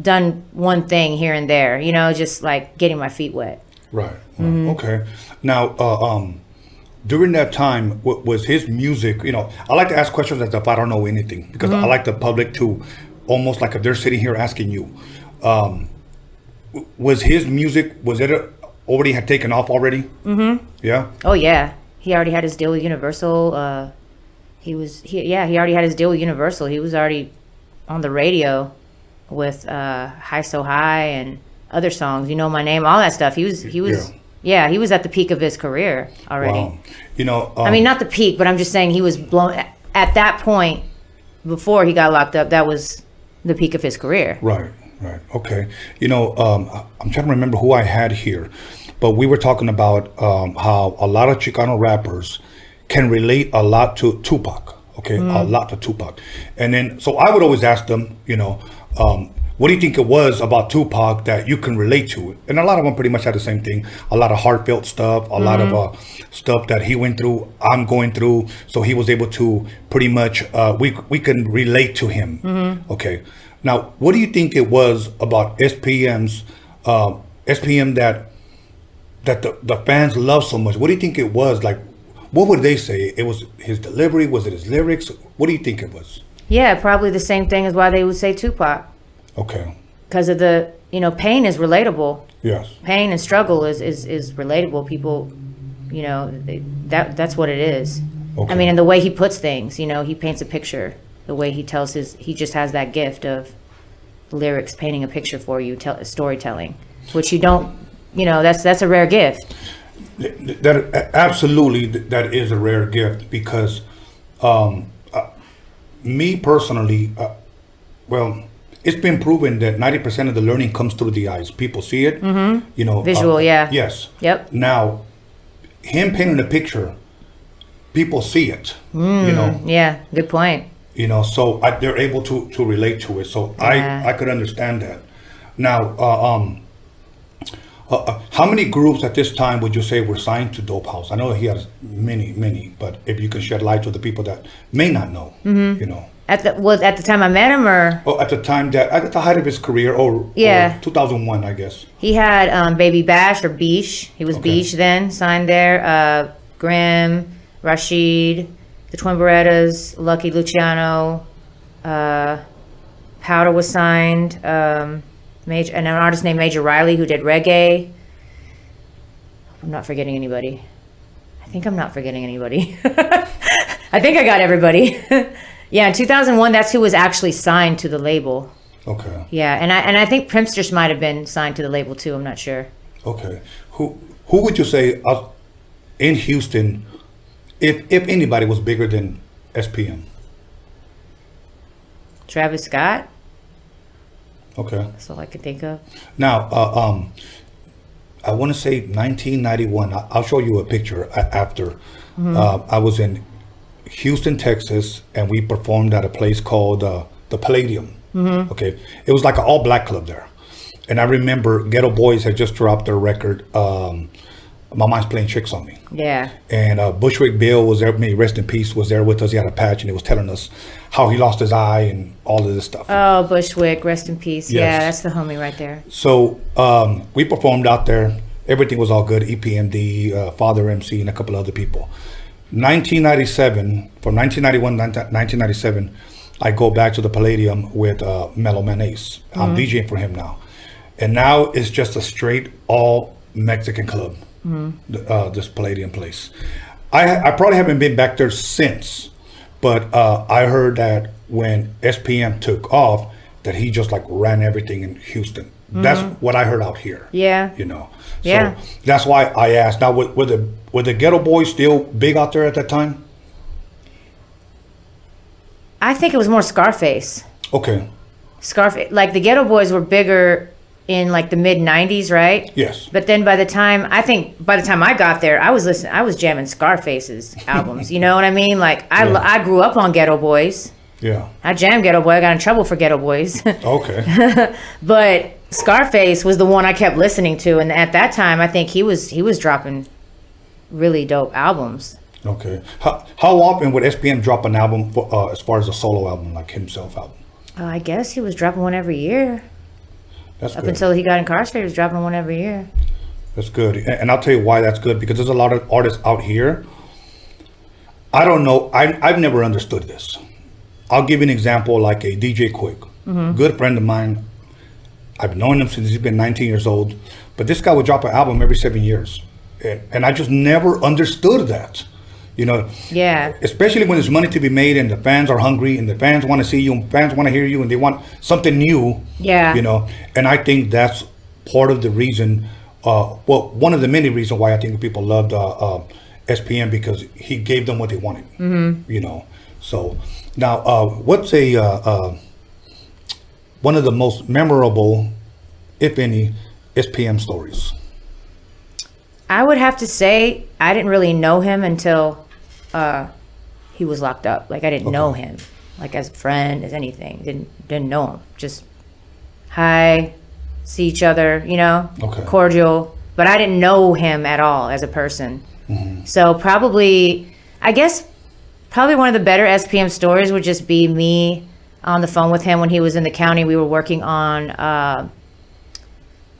done one thing here and there, you know, just like getting my feet wet. right. right. Mm-hmm. Okay. Now, uh, um, during that time, wa- was his music? You know, I like to ask questions as if I don't know anything because Mm-hmm. I like the public to almost like if they're sitting here asking you. Um, was his music? Was it a, already had taken off already? Mm-hmm. Yeah. Oh yeah, he already had his deal with Universal. Uh, he was he yeah he already had his deal with Universal. He was already on the radio with uh, High So High and other songs. You know my name, all that stuff. He was he was yeah, he was at the peak of his career already. Wow. You know. Um, I mean not the peak, but I'm just saying he was blown at that point before he got locked up. That was the peak of his career. Right, right. Okay. You know, um, I'm trying to remember who I had here, but we were talking about um, how a lot of Chicano rappers can relate a lot to Tupac. Okay, a lot to Tupac. And then, so I would always ask them, you know, um, what do you think it was about Tupac that you can relate to? And a lot of them pretty much had the same thing. A lot of heartfelt stuff, a lot of uh, stuff that he went through, I'm going through. So he was able to pretty much, uh, we, we can relate to him. Okay. Now, what do you think it was about SPM's, uh, SPM that that the, the fans love so much? What do you think it was? Like, what would they say? It was his delivery? Was it his lyrics? What do you think it was? Yeah, probably the same thing as why they would say Tupac Okay. because of the you know pain is relatable. Yes. pain and struggle is is, is relatable. People, you know, they, that that's what it is. Okay. I mean, and the way he puts things, you know, he paints a picture. The way he tells his, he just has that gift of lyrics painting a picture for you, tell, storytelling, which you don't, you know, that's that's a rare gift. That absolutely that is a rare gift because, um, uh, me personally, uh, well, it's been proven that ninety percent of the learning comes through the eyes. People see it, you know, Mm-hmm. Visual, uh, yeah. Yes. Yep. Now, him painting a picture, people see it. You know, Yeah, good point. you know, so I, they're able to to relate to it. So Yeah. I I could understand that. Now, uh, um, uh, uh, how many groups at this time would you say were signed to Dope House? I know he has many, many, but if you can shed light to the people that may not know, Mm-hmm. you know. At the well, at the time I met him, or Oh, at the time that at the height of his career, or Yeah. or 2001, I guess. he had um, Baby Bash or Beesh. He was Okay. Beesh then, signed there. Uh, Grimm, Rashid, the Twin Berettas, Lucky Luciano, uh, Powder was signed. Um, Major and an artist named Major Riley who did reggae. I'm not forgetting anybody. I think I'm not forgetting anybody. I think I got everybody. yeah, in 2001, that's who was actually signed to the label. Okay, Yeah, and I and I think Primsters might have been signed to the label too. I'm not sure. okay. Who who would you say uh, in Houston, if if anybody was bigger than SPM? Travis Scott. Okay. That's all I could think of. Now, uh, um, I want to say 1991. I- I'll show you a picture after. Uh, I was in Houston, Texas, and we performed at a place called uh, the Palladium. Okay, it was like an all-black club there, and I remember Geto Boys had just dropped their record. Um, My mind's playing tricks on me. Yeah. And uh, Bushwick Bill was there. He rest in peace. Was there with us. He had a patch, and he was telling us how he lost his eye and all of this stuff. Oh, Bushwick, rest in peace. Yeah, that's the homie right there. So um, we performed out there. Everything was all good. EPMD, uh, Father MC, and a couple other people. 1997, from 1991 to 1997, I go back to the Palladium with uh, Mellow. I'm DJing for him now. And now it's just a straight all Mexican club, th- uh, this Palladium place. I, I probably haven't been back there since, but uh, I heard that when SPM took off, that he just like ran everything in Houston. That's what I heard out here Yeah. you know. Yeah. So that's why I asked. Now, with, were the were the Geto Boys still big out there at that time? I think it was more Scarface. Okay. Scarface, like the Geto Boys were bigger in like the mid '90s, right? Yes. But then by the time I think by the time I got there, I was listening. I was jamming Scarface's albums. You know what I mean? Like I Yeah. I grew up on Geto Boys. Yeah. I jammed Geto Boy. I got in trouble for Geto Boys. Okay. but Scarface was the one I kept listening to, and at that time, I think he was he was dropping really dope albums. okay. How how often would SPM drop an album for uh, as far as a solo album, like himself album? Uh, I guess he was dropping one every year That's up good. until he got incarcerated. He was dropping one every year. That's good. And, and I'll tell you why that's good because there's a lot of artists out here. I don't know. I I've never understood this. I'll give you an example, like a DJ Quik, good friend of mine. I've known him since he's been 19 years old, but this guy would drop an album every seven years, and, and I just never understood that. You know, Yeah. especially when there's money to be made and the fans are hungry and the fans want to see you and fans want to hear you and they want something new. Yeah. You know, and I think that's part of the reason. Uh, well, one of the many reasons why I think people loved uh, uh, SPM because he gave them what they wanted. Mm-hmm. You know, so now uh, what's a uh, uh, one of the most memorable, if any, SPM stories? I would have to say I didn't really know him until uh, he was locked up. Like I didn't know him, like as a friend, as anything. Didn't didn't know him. Just hi, see each other, you know, Okay. cordial. But I didn't know him at all as a person. So probably, I guess, probably one of the better SPM stories would just be me on the phone with him when he was in the county. We were working on. Uh,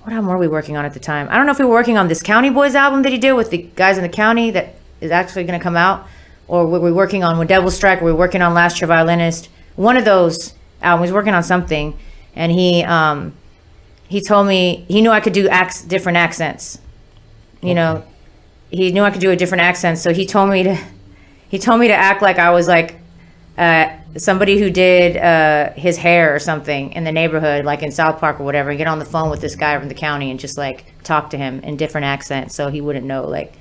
what album were we working on at the time? I don't know if we were working on this County Boys album that he did with the guys in the county that is actually going to come out, or were we working on When Devil Strike? Were we working on Last Chair Violinist? One of those albums. He was working on something, and he um, he told me he knew I could do ac- different accents. You know, he knew I could do a different accent, so he told me to he told me to act like I was like uh, somebody who did uh, his hair or something in the neighborhood, like in South Park or whatever, and get on the phone with this guy from the county and just like talk to him in different accents so he wouldn't know. Like,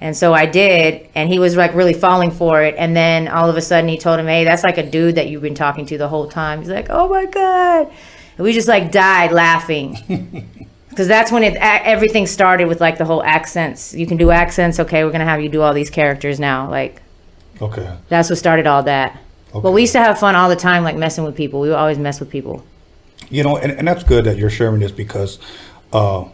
and so I did, and he was like really falling for it. And then all of a sudden he told him, Hey, that's like a dude that you've been talking to the whole time. He's like, Oh my God. And we just like died laughing. because that's when it everything started with like the whole accents. You can do accents. Okay, we're gonna have you do all these characters now. Like Okay. that's what started all that. Okay. But we used to have fun all the time, like messing with people. We would always mess with people. You know, and, and that's good that you're sharing this because uh,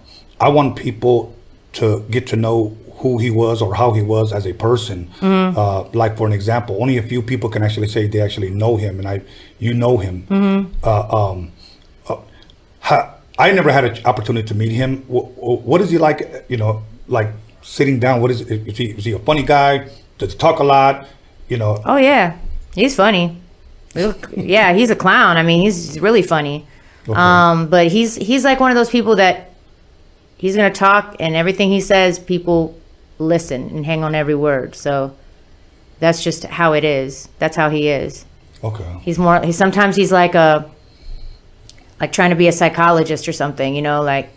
I want people to get to know who he was or how he was as a person. Uh, like for an example, only a few people can actually say they actually know him, and I, you know him. Uh, um, uh, ha, I never had an opportunity to meet him. Wh- what is he like? You know, like sitting down. What is is he? Is he a funny guy? Does he talk a lot? You know, Oh yeah, he's funny. Yeah, he's a clown. I mean, he's really funny. Okay. Um, but he's he's like one of those people that he's gonna talk, and everything he says, people listen and hang on every word. So that's just how it is. That's how he is. okay, He's more. He sometimes he's like a like trying to be a psychologist or something. You know, like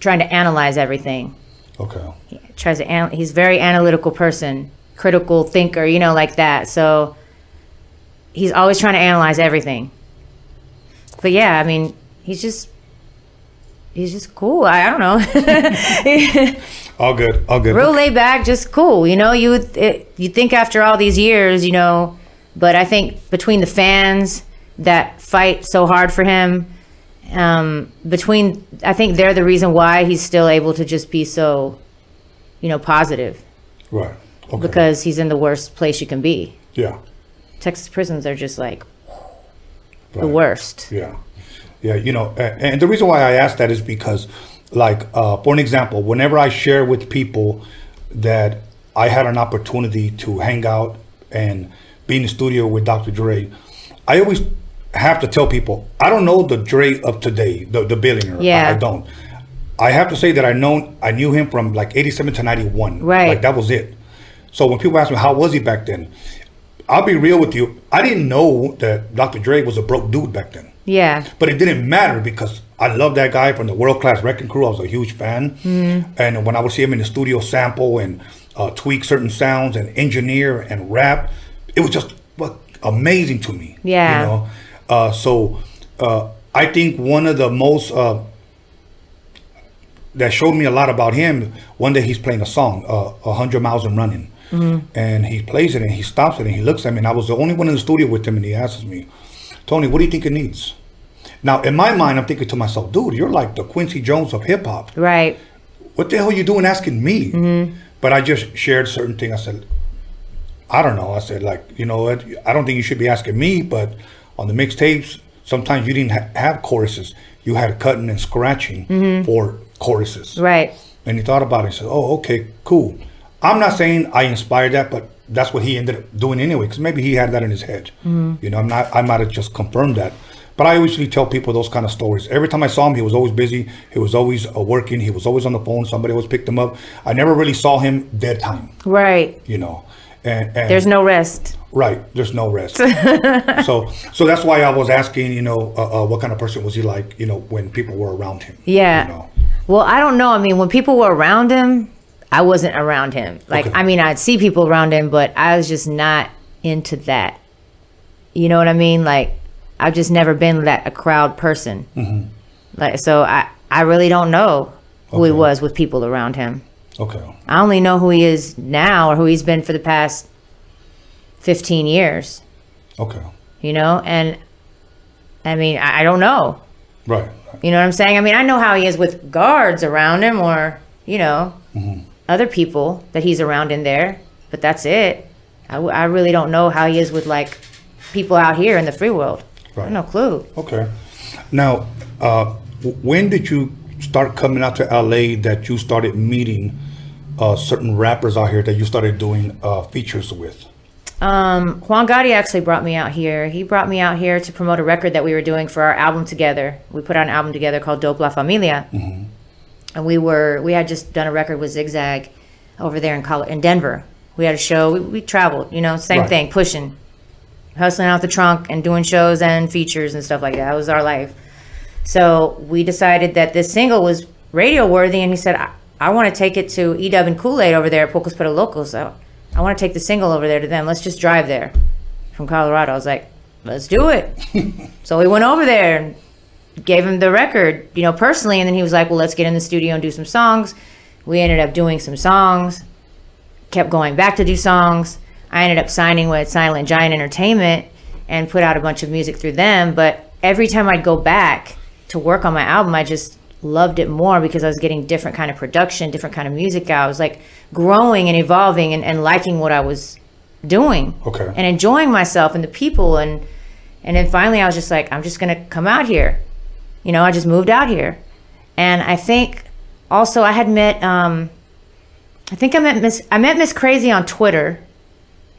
trying to analyze everything. okay, He tries to. An, he's a very analytical person, critical thinker. You know, like that. So he's always trying to analyze everything. But yeah, I mean, he's just he's just cool. I, I don't know. all good, all good. real laid back, just cool. You know, you would it, you think after all these years, you know, but I think between the fans that fight so hard for him, um, between I think they're the reason why he's still able to just be so, you know, positive Right. Okay. because he's in the worst place you can be. yeah. Texas prisons are just like the worst. Yeah, yeah. You know, and the reason why I ask that is because, like, uh, for an example, whenever I share with people that I had an opportunity to hang out and be in the studio with Dr. Dre, I always have to tell people I don't know the Dre of today, the the billionaire. I- Yeah. I, don't. I have to say that I know I knew him from like '87 to '91. Right. Like that was it. So when people ask me how was he back then, I'll be real with you. I didn't know that Dr. Dre was a broke dude back then. Yeah, But it didn't matter because I love that guy from the World Class Wrecking Crew. I was a huge fan. And when I would see him in the studio sample and uh, tweak certain sounds and engineer and rap, it was just what, amazing to me. Yeah. You know? Uh, so uh, I think one of the most uh, that showed me a lot about him. One day he's playing a song, uh, "A Hundred Miles and Running," Mm-hmm. and he plays it and he stops it and he looks at me. And I was the only one in the studio with him, and he asks me, "Tony, what do you think it needs?" Now, in my mind, I'm thinking to myself, "Dude, you're like the Quincy Jones of hip hop. right. What the hell are you doing asking me?" Mm-hmm. But I just shared certain things. I said, "I don't know." I said, "Like, you know what? I don't think you should be asking me, but on the mixtapes, sometimes you didn't ha- have choruses. You had cutting and scratching mm-hmm. for choruses." Right. And he thought about it and said, Oh, okay, cool. I'm not saying I inspired that, but that's what he ended up doing anyway, because maybe he had that in his head. You know, I'm not, I might have just confirmed that. But I usually tell people those kind of stories. Every time I saw him, he was always busy. He was always uh, working. He was always on the phone. Somebody always picked him up. I never really saw him dead time, Right. you know. And, and There's no rest. Right. There's no rest. so, so that's why I was asking, you know, uh, uh, what kind of person was he like, you know, when people were around him. Yeah. You know? Well, I don't know. I mean, when people were around him, I wasn't around him. Like, Okay. I mean, I'd see people around him, but I was just not into that. You know what I mean? Like, I've just never been that a crowd person. Mm-hmm. Like, so I, I really don't know who he was with people around him. Okay. I only know who he is now or who he's been for the past 15 years, Okay. you know? And I mean, I, I don't know. Right. You know what I'm saying? I mean, I know how he is with guards around him or, you know, mm-hmm. Other people that he's around in there, but that's it. I, w- I really don't know how he is with like people out here in the free world. I Right. have no clue. Okay. Now, uh, w- when did you start coming out to LA that you started meeting uh, certain rappers out here that you started doing uh, features with? Um, Juan Gotti actually brought me out here. He brought me out here to promote a record that we were doing for our album together. We put out an album together called Dope La Familia. And we were we had just done a record with Zigzag over there in Col- in Denver. We had a show. We, we traveled, you know, same Right. thing, pushing, hustling out the trunk and doing shows and features and stuff like that. That was our life. So we decided that this single was radio worthy, and he said, I, I want to take it to E Dub and Kool Aid over there at Pocos Pero Locos. So I want to take the single over there to them. Let's just drive there from Colorado. I was like, let's do it. so we went over there, and gave him the record, you know, personally. And then he was like, well, let's get in the studio and do some songs. We ended up doing some songs, kept going back to do songs. I ended up signing with Silent Giant Entertainment and put out a bunch of music through them. But every time I'd go back to work on my album, I just loved it more because I was getting different kind of production, different kind of music out. I was like growing and evolving and, and liking what I was doing Okay. and enjoying myself and the people and and then finally I was just like I'm just gonna come out here you know I just moved out here and I think also I had met um I think I met Miss I met Miss Krazie on Twitter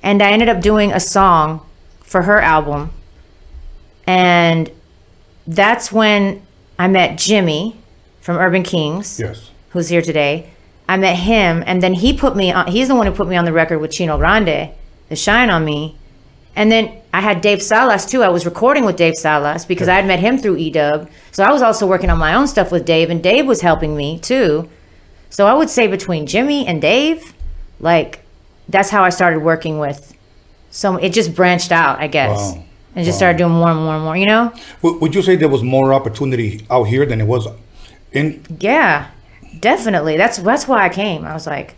and I ended up doing a song for her album and that's when I met Jimmy from Urban Kings Yes. who's here today. I met him, and then he put me on. He's the one who put me on the record with Chino Grande, "The Shine on Me," and then I had Dave Salas too. I was recording with Dave Salas because I had met him through Edub, so I was also working on my own stuff with Dave, and Dave was helping me too. So I would say between Jimmy and Dave, like that's how I started working with. So it just branched out, I guess, Wow. and just started doing more and more and more. You know? Would you say there was more opportunity out here than it was in? Yeah, definitely. That's that's why I came. I was like,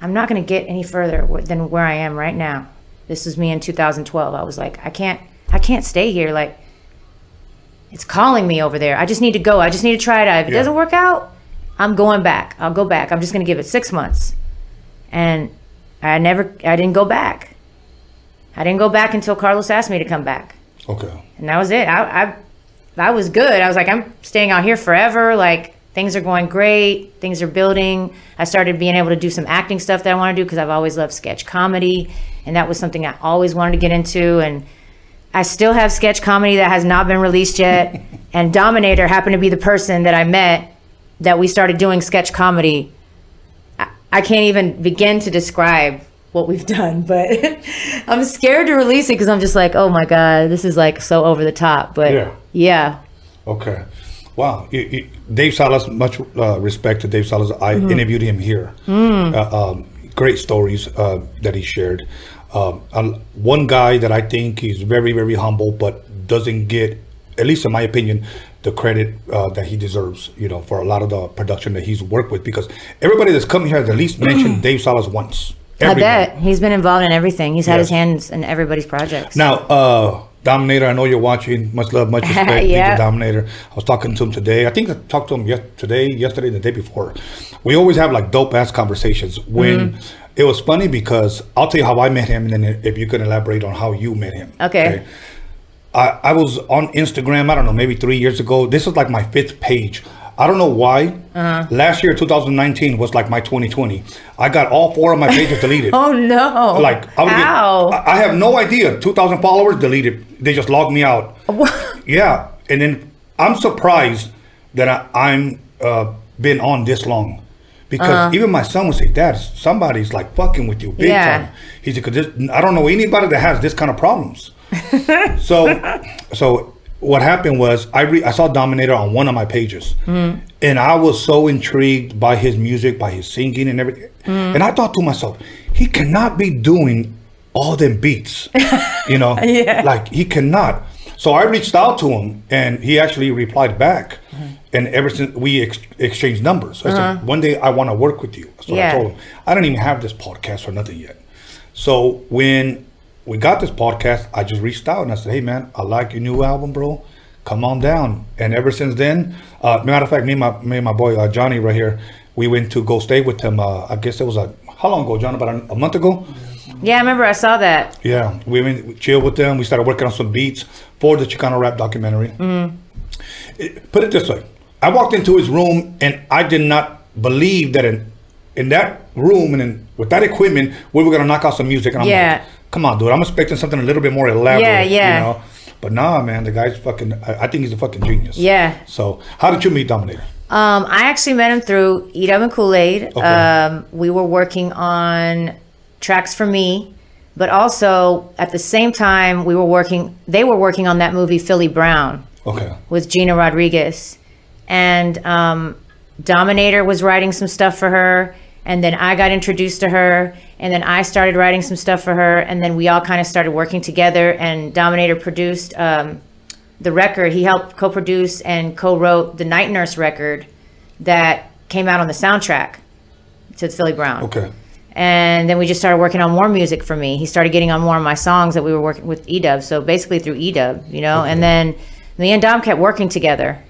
I'm not going to get any further than where I am right now. This is me in 2012. I was like, I can't I can't stay here. Like, it's calling me over there. I just need to go. I just need to try it out. If it Yeah. doesn't work out, I'm going back. I'll go back. I'm just going to give it six months. And I never, I didn't go back. I didn't go back until Carlos asked me to come back Okay. and that was it. I, I, I was good. I was like, I'm staying out here forever. Like things are going great. Things are building. I started being able to do some acting stuff that I want to do because I've always loved sketch comedy, and that was something I always wanted to get into. And I still have sketch comedy that has not been released yet. and Dominator happened to be the person that I met that we started doing sketch comedy. I, I can't even begin to describe what we've done, but I'm scared to release it because I'm just like, oh my god, this is like so over the top. But Yeah. yeah, Okay. Wow. Dave Salas, much uh, respect to Dave Salas. I interviewed him here. Uh, um, great stories uh, that he shared. Um, one guy that I think is very, very humble, but doesn't get, at least in my opinion, the credit uh, that he deserves. You know, for a lot of the production that he's worked with, because everybody that's come here has at least mentioned Dave Salas once. I bet he's been involved in everything. He's had his hands in everybody's projects. Now, uh, Dominator, I know you're watching. Much love, much respect, Yeah. Dominator. I was talking to him today. I think I talked to him yes- today, yesterday, the day before. We always have like dope ass conversations. When Mm-hmm. it was funny because I'll tell you how I met him, and then if you can elaborate on how you met him. Okay. I, I was on Instagram, I don't know, maybe three years ago. This is like my fifth page. I don't know why. Uh-huh. Last year, 2019, was like my 2020. I got all four of my pages deleted. oh no! Like I would get- Ow. I, I have no idea. Two thousand followers deleted. They just logged me out. Yeah, and then I'm surprised that I, I'm uh, been on this long. Because Uh-huh. even my son would say, "Dad, somebody's like fucking with you big Yeah. time." He said, "Cause this, I don't know anybody that has this kind of problems." so, so what happened was I re- I saw Dominator on one of my pages, Mm-hmm. and I was so intrigued by his music, by his singing and everything. Mm-hmm. And I thought to myself, he cannot be doing all them beats, you know, like he cannot. So I reached out to him, and he actually replied back. Mm-hmm. And ever since we ex- exchanged numbers, I said, one day I want to work with you. That's what I Uh-huh. Yeah. told him. I don't even have this podcast or nothing yet. So when we got this podcast, I just reached out and I said, "Hey man, I like your new album, bro. Come on down." And ever since then, uh, matter of fact, me and my me and my boy uh, Johnny right here, we went to go stay with him. Uh, I guess it was a how long ago, John? About a, a month ago. yeah, I remember I saw that. Yeah, we went we chilled with them. We started working on some beats for the Chicano rap documentary. It- put it this way: I walked into his room and I did not believe that in in that room and in, with that equipment we were gonna knock out some music. And I'm Yeah. like, come on, dude, I'm expecting something a little bit more elaborate. Yeah, yeah. You know? But nah, man, the guy's fucking. I, I think he's a fucking genius. Yeah. So, how did you meet Dominator? Um, I actually met him through Edub and Kool Aid. Okay. Um, we were working on tracks for me, but also at the same time we were working. They were working on that movie Filly Brown Okay. with Gina Rodriguez, and um, Dominator was writing some stuff for her, and then I got introduced to her, and then I started writing some stuff for her, and then we all kind of started working together, and Dominator produced um, the record. He helped co-produce and co-wrote the Night Nurse record that came out on the soundtrack to Filly Brown. Okay. And then we just started working on more music for me. He started getting on more of my songs that we were working with Edub. So basically through Edub, you know. And then me and Dom kept working together.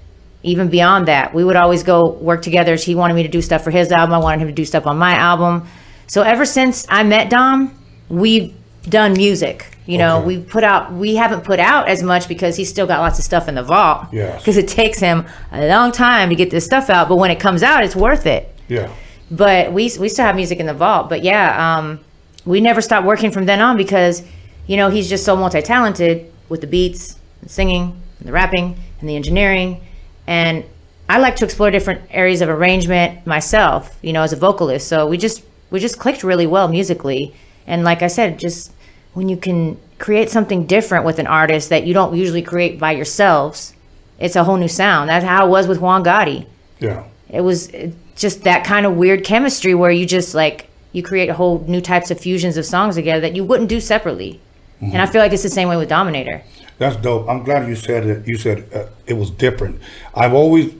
Even beyond that, we would always go work together. He wanted me to do stuff for his album. I wanted him to do stuff on my album. So ever since I met Dom, we've done music. You know, Okay. we've put out. We haven't put out as much because he's still got lots of stuff in the vault. Yes. Because it takes him a long time to get this stuff out, but when it comes out, it's worth it Yeah. but we we still have music in the vault. But yeah, um, we never stopped working from then on because you know he's just so multi-talented with the beats, and singing, and the rapping, and the engineering, and I like to explore different areas of arrangement myself. You know, as a vocalist, so we just we just clicked really well musically, and like I said, just when you can create something different with an artist that you don't usually create by yourselves, it's a whole new sound. That's how it was with Juan Gotti Yeah. it was just that kind of weird chemistry where you just like you create whole new types of fusions of songs together that you wouldn't do separately and i mm-hmm. feel like it's the same way with dominator That's dope. I'm glad you said it. You said uh, it was different. I've always,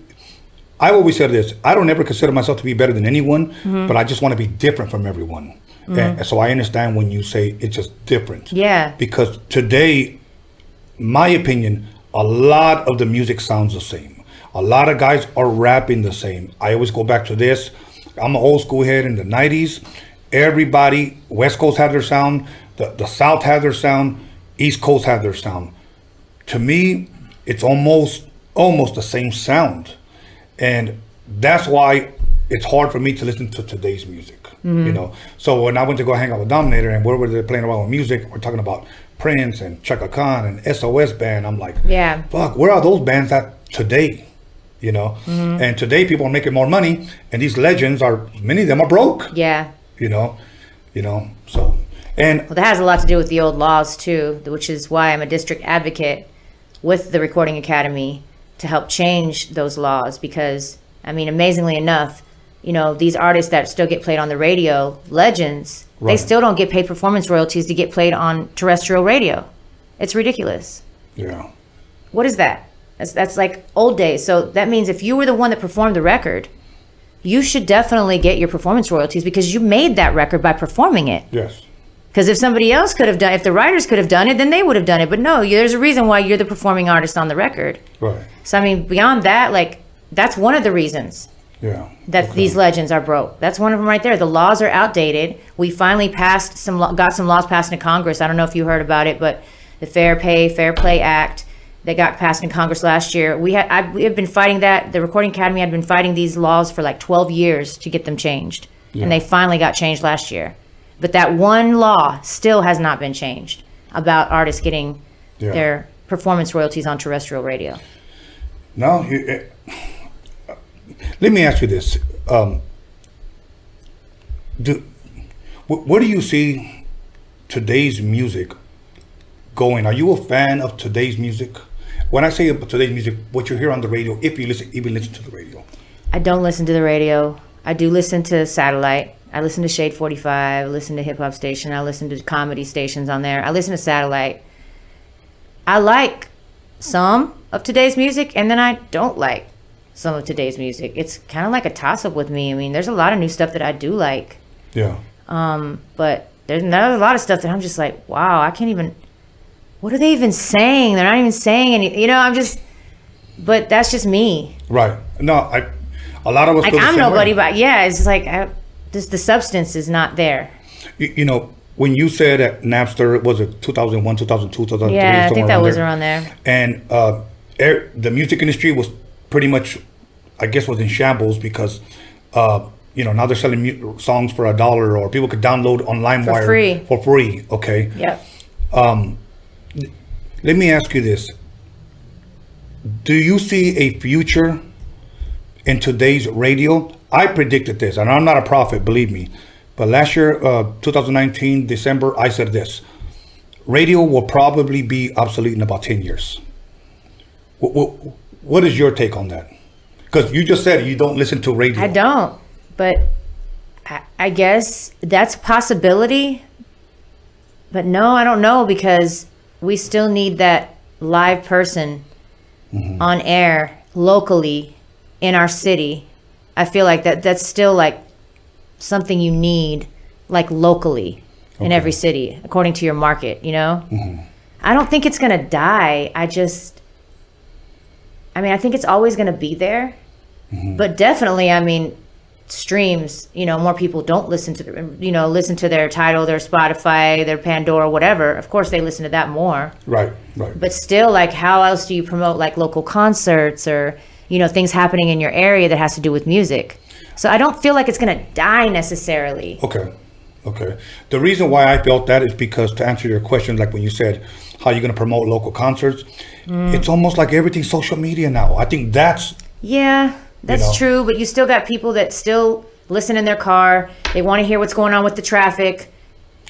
I've always said this. I don't ever consider myself to be better than anyone, Mm-hmm. but I just want to be different from everyone. And so I understand when you say it's just different. Yeah. Because today, my opinion, a lot of the music sounds the same. A lot of guys are rapping the same. I always go back to this. I'm an old school head in the 90s. Everybody, West Coast had their sound, the, the South had their sound, East Coast had their sound. To me, it's almost almost the same sound. And that's why it's hard for me to listen to today's music. You mm-hmm. know. So when I went to go hang out with Dominator and where were they playing around with music, we're talking about Prince and Chaka Khan and SOS band. I'm like, Yeah. fuck, where are those bands at today? You know? Mm-hmm. And today people are making more money and these legends are many of them are broke. yeah You know? You know, so and well that has a lot to do with the old laws too which is why i'm a district advocate with the recording academy to help change those laws because i mean amazingly enough you know these artists that still get played on the radio legends they still don't get paid performance royalties to get played on terrestrial radio it's ridiculous yeah. What is that? That's that's like old days. So that means if you were the one that performed the record, you should definitely get your performance royalties because you made that record by performing it. Yes. Because if somebody else could have done, if the writers could have done it, then they would have done it. But no, you- there's a reason why you're the performing artist on the record. Right. So I mean, beyond that, like that's one of the reasons Yeah. that these legends are broke. That's one of them right there. The laws are outdated. We finally passed some, got some laws passed in Congress. I don't know if you heard about it, but the Fair Pay Fair Play Act that got passed in Congress last year. We had I, we have been fighting that. The Recording Academy had been fighting these laws for like 12 years to get them changed, and they finally got changed last year. But that one law still has not been changed about artists getting Yeah. their performance royalties on terrestrial radio. No, eh, let me ask you this: um, Do wh- where do you see today's music going? Are you a fan of today's music? When I say today's music, what you hear on the radio, if you listen, even listen to the radio. I don't listen to the radio. I do listen to satellite. I listen to Shade 45. I listen to hip hop station. I listen to comedy stations on there. I listen to satellite. I like some of today's music, and then I don't like some of today's music. It's kind of like a toss up with me. I mean, there's a lot of new stuff that I do like, Yeah, Um, but there's, there's a lot of stuff that I'm just like, wow, I can't even. What are they even saying? They're not even saying any. You know, I'm just. But that's just me. right. No, I. A lot of us. like I'm same way. nobody, but yeah, it's just like I, just the substance is not there. You, you know, when you said that Napster was it 2001, 2002, 2003, Yeah, I think that around was there. around there. and uh, the music industry was pretty much, I guess, was in shambles because, uh, you know, now they're selling mu- songs for a dollar, or people could download on LimeWire for free. For free, okay. Yep. Let me ask you this: Do you see a future in today's radio? I predicted this, and I'm not a prophet, believe me. But last year, uh, 2019, December, I said this: radio will probably be obsolete in about 10 years. What, what is your take on that? Because you just said you don't listen to radio. I don't, but I, I guess that's a possibility. But no, I don't know because we still need that live person on air locally in our city, I feel like that that's still like something you need like locally in every city according to your market, you know? Mm-hmm. I don't think it's going to die. I just I mean, I think it's always going to be there. Mm-hmm. But definitely, I mean, streams, you know, more people don't listen to you know, listen to their Tidal, their Spotify, their Pandora, whatever. Of course, they listen to that more. Right, right. But still, like, how else do you promote like local concerts or, you know, things happening in your area that has to do with music? So I don't feel like it's going to die necessarily. Okay. Okay. The reason why I felt that is because to answer your question, like when you said how you're going to promote local concerts, Mm. it's almost like everything's social media now. I think that's Yeah, that's know? true. But you still got people that still listen in their car. They want to hear what's going on with the traffic.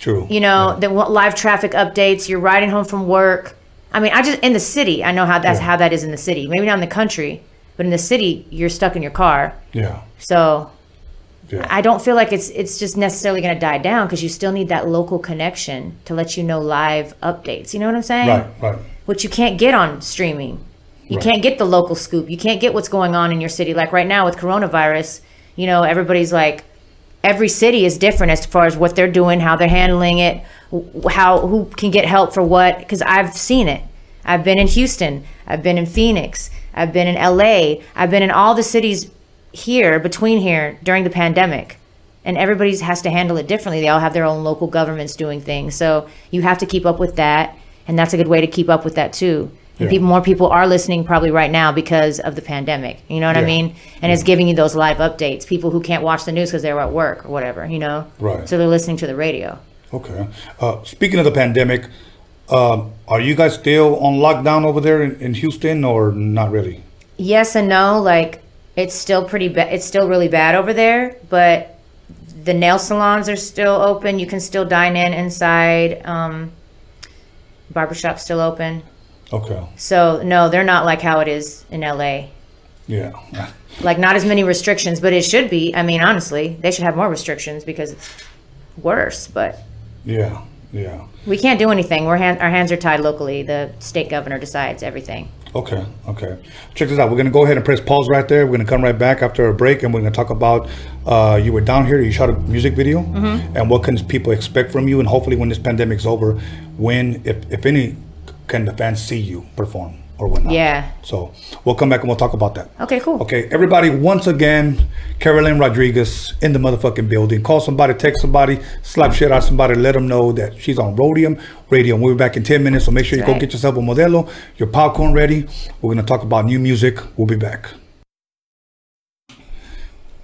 true. you know, they want live traffic updates. You're riding home from work. I mean, I just in the city. I know how that's Yeah. how that is in the city. Maybe not in the country, but in the city, you're stuck in your car. Yeah. So Yeah. I don't feel like it's it's just necessarily going to die down because you still need that local connection to let you know live updates. You know what I'm saying? Right, right. Which you can't get on streaming. You Right. can't get the local scoop. You can't get what's going on in your city. Like right now with coronavirus, you know, everybody's like, every city is different as far as what they're doing, how they're handling it, how who can get help for what. Because I've seen it. I've been in Houston. I've been in Phoenix. I've been in LA. I've been in all the cities here between here during the pandemic. And everybody has to handle it differently. They all have their own local governments doing things. So you have to keep up with that. And that's a good way to keep up with that too. And Yeah. people, more people are listening probably right now because of the pandemic. You know what I mean? And it's giving you those live updates. People who can't watch the news because they're at work or whatever, you know? Right. So they're listening to the radio. Okay. Uh, speaking of the pandemic, um, are you guys still on lockdown over there in, in Houston or not really? Yes and no. Like it's still pretty bad. It's still really bad over there, but the nail salons are still open. You can still dine in inside. Um, barbershop's still open. Okay. So no, they're not like how it is in LA. Yeah. Like not as many restrictions, but it should be. I mean, honestly, they should have more restrictions because it's worse. But Yeah. Yeah. we can't do anything. We're hand, our hands are tied locally. The state governor decides everything. Okay, okay. Check this out. We're gonna go ahead and press pause right there. We're gonna come right back after a break, and we're gonna talk about uh, you were down here. You shot a music video, and what can people expect from you? And hopefully, when this pandemic's over, when, if, if any, can the fans see you perform or whatnot? Yeah. So we'll come back and we'll talk about that. Okay, cool. Okay, everybody. Once again, Carolyn Rodriguez in the motherfucking building. Call somebody, text somebody, slap shit out somebody, let them know that she's on Rhodium Radio. We'll be back in 10 minutes, so make sure you go get yourself a Modelo, your popcorn ready. We're going to talk about new music. We'll be back.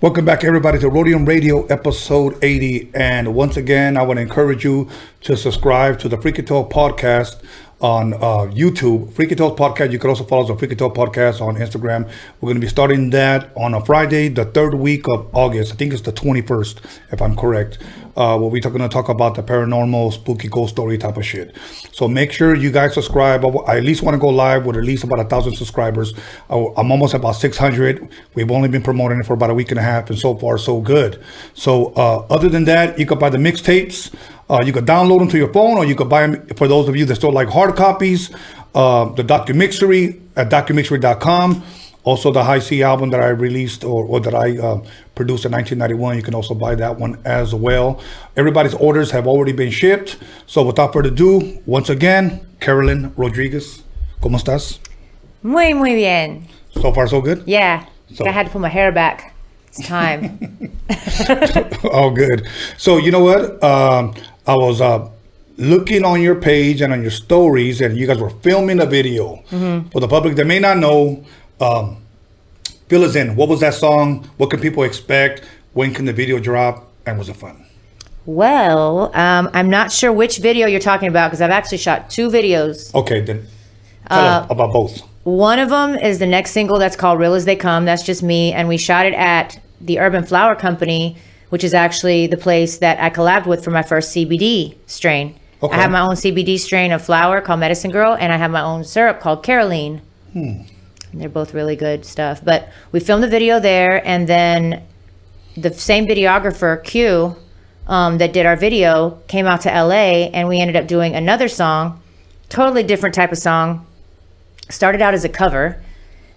Welcome back, everybody, to Rhodium Radio episode 80. And once again, I want to encourage you to subscribe to the Freaky Talk podcast on uh, YouTube. Freaky Talk podcast. You can also follow us on Freaky Talk podcast on Instagram. We're going to be starting that on a Friday, the third week of August. I think it's the 21st, if I'm correct. Uh, where we're going to talk about the paranormal, spooky ghost story type of shit. So make sure you guys subscribe. I at least want to go live with at least about a thousand subscribers. I'm almost about 600. We've only been promoting it for about a week and a half, and so far so good. So uh, other than that, you can buy the mixtapes. Uh, you could download them to your phone, or you could buy them for those of you that still like hard copies. Uh, the Documixery at documixery.com. Also, the Hi-C album that I released or, or that I uh, produced in 1991, you can also buy that one as well. Everybody's orders have already been shipped. So, without further ado, once again, Carolyn Rodriguez, ¿cómo estás? Muy, muy bien. So far, so good? Yeah. So- I had to pull my hair back. It's time. oh, good. So you know what? Um, I was uh, looking on your page and on your stories, and you guys were filming a video for the public that may not know. Um, fill us in. What was that song? What can people expect? When can the video drop? And was it fun? well, um, I'm not sure which video you're talking about because I've actually shot two videos. Okay, then tell us about both. One of them is the next single that's called Real as They Come. That's just me. And we shot it at the Urban Flower Company, which is actually the place that I collabed with for my first CBD strain. Okay. I have my own CBD strain of flower called Medicine Girl, and I have my own syrup called Caroline. And they're both really good stuff. But we filmed the video there, and then the same videographer, Q, um, that did our video, came out to LA, and we ended up doing another song, totally different type of song. Started out as a cover,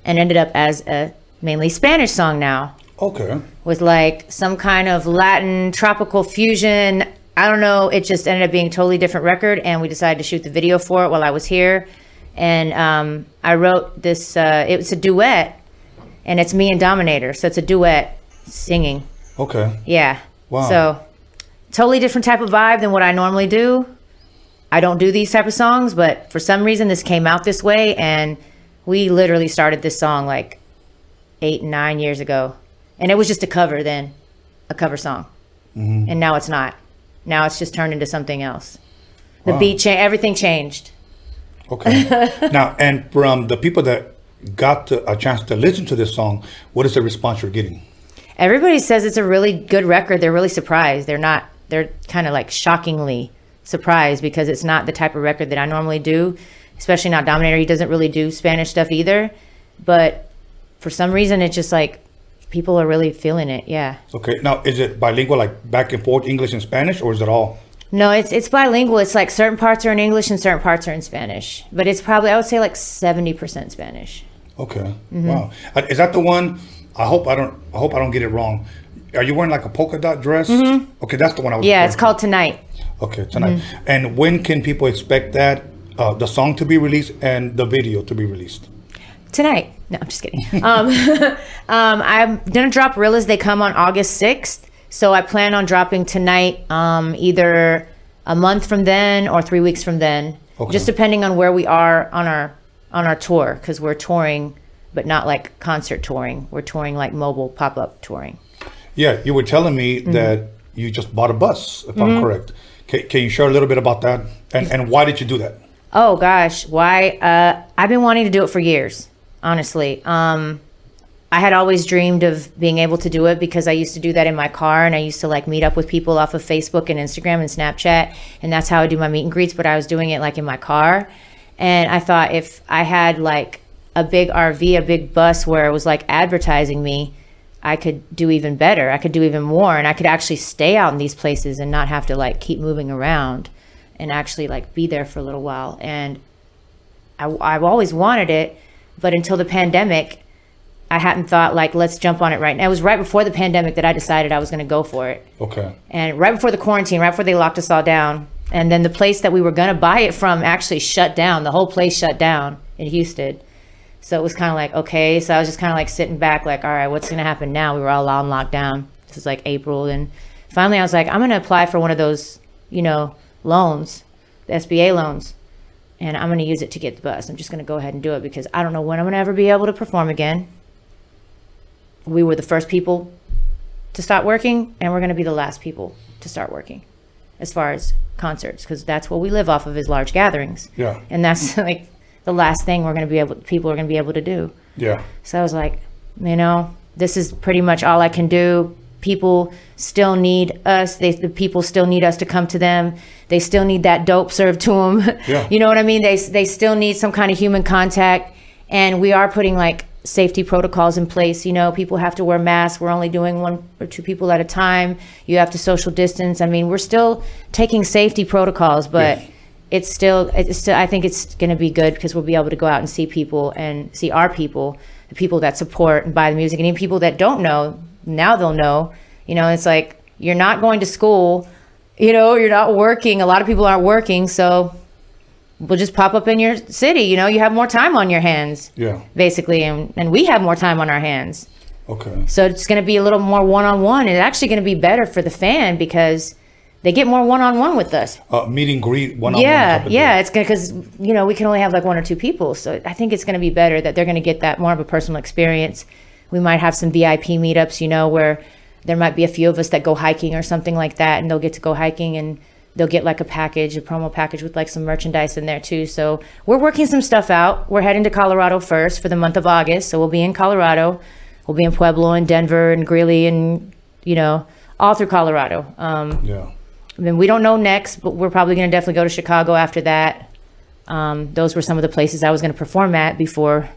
and ended up as a mainly Spanish song now Okay. with like some kind of Latin tropical fusion. I don't know. It just ended up being a totally different record, and we decided to shoot the video for it while I was here. And um, I wrote this. Uh, it was a duet, and it's me and Dominator, so it's a duet singing. Okay. Yeah. Wow. So totally different type of vibe than what I normally do. I don't do these type of songs, but for some reason this came out this way, and we literally started this song like eight, nine years ago, and it was just a cover then, a cover song, Mm-hmm. and now it's not. Now it's just turned into something else. The Wow. beat changed. Everything changed. Okay. now, and from the people that got to, a chance to listen to this song, what is the response you're getting? Everybody says it's a really good record. They're really surprised. They're not. They're kind of like shockingly surprised because it's not the type of record that I normally do. Especially not Dominator. He doesn't really do Spanish stuff either. But for some reason, it's just like people are really feeling it. Yeah. Okay. Now, is it bilingual, like back and forth, English and Spanish, or is it all? No, it's it's bilingual. It's like certain parts are in English and certain parts are in Spanish. But it's probably I would say like seventy percent Spanish. Okay. Mm-hmm. Wow. Is that the one? I hope I don't. I hope I don't get it wrong. Are you wearing like a polka dot dress? Okay, that's the one I was. Mm-hmm. Yeah, it's called Tonight. Okay, tonight. Mm-hmm. And when can people expect that uh, the song to be released and the video to be released? tonight. No, I'm just kidding. Um, um, I'm gonna drop Real as They Come on August 6th. So I plan on dropping tonight, um, either a month from then or three weeks from then, Okay. just depending on where we are on our on our tour, because we're touring, but not like concert touring. We're touring like mobile pop up touring. Yeah, you were telling me Mm-hmm. that you just bought a bus, if I'm correct. Can, can you share a little bit about that? And and why did you do that? Oh gosh, why? Uh, I've been wanting to do it for years, honestly. Um, I had always dreamed of being able to do it because I used to do that in my car and I used to like meet up with people off of Facebook and Instagram and Snapchat. And that's how I do my meet and greets, but I was doing it like in my car. And I thought if I had like a big RV, a big bus where it was like advertising me, I could do even better. I could do even more. And I could actually stay out in these places and not have to like keep moving around and actually like be there for a little while. And I, I've always wanted it, but until the pandemic, I hadn't thought like let's jump on it right now. It was right before the pandemic that I decided I was going to go for it, Okay. and right before the quarantine, right before they locked us all down, and then the place that we were going to buy it from actually shut down. The whole place shut down in Houston. So it was kind of like okay. So I was just kind of like sitting back, like all right, what's going to happen now? We were all on lockdown. This is like April, and finally I was like, I'm going to apply for one of those, you know, loans, the SBA loans and I'm going to use it to get the bus. I'm just going to go ahead and do it because I don't know when I'm going to ever be able to perform again. We were the first people to stop working, and we're going to be the last people to start working as far as concerts because that's what we live off of is large gatherings. Yeah. And that's like the last thing we're going to be able people are going to be able to do. Yeah. So I was like, you know, this is pretty much all I can do. People still need us. They, the people still need us to come to them. They still need that dope served to them. Yeah. you know what I mean? They, they still need some kind of human contact. And we are putting like safety protocols in place. You know, people have to wear masks. We're only doing one or two people at a time. You have to social distance. I mean, we're still taking safety protocols, but Yes. it's still it's still I think it's going to be good because we'll be able to go out and see people and see our people, the people that support and buy the music, and even people that don't know now they'll know. You know, it's like you're not going to school, you know, you're not working. A lot of people aren't working, so we'll just pop up in your city. You know, you have more time on your hands, Yeah. basically, and and we have more time on our hands. Okay. So it's going to be a little more one on one. It's actually going to be better for the fan because they get more one on one with us Uh, meet and greet one on one. yeah, yeah, it's gonna because you know we can only have like one or two people, so I think it's gonna be better that they're gonna get that more of a personal experience. We might have some VIP meetups, you know, where there might be a few of us that go hiking or something like that, and they'll get to go hiking and they'll get like a package, a promo package with like some merchandise in there too. So we're working some stuff out. We're heading to Colorado first for the month of August, so we'll be in Colorado. We'll be in Pueblo and Denver and Greeley and you know all through Colorado. Um, Yeah. I mean, we don't know next, but we're probably going to definitely go to Chicago after that. Um, those were some of the places I was going to perform at before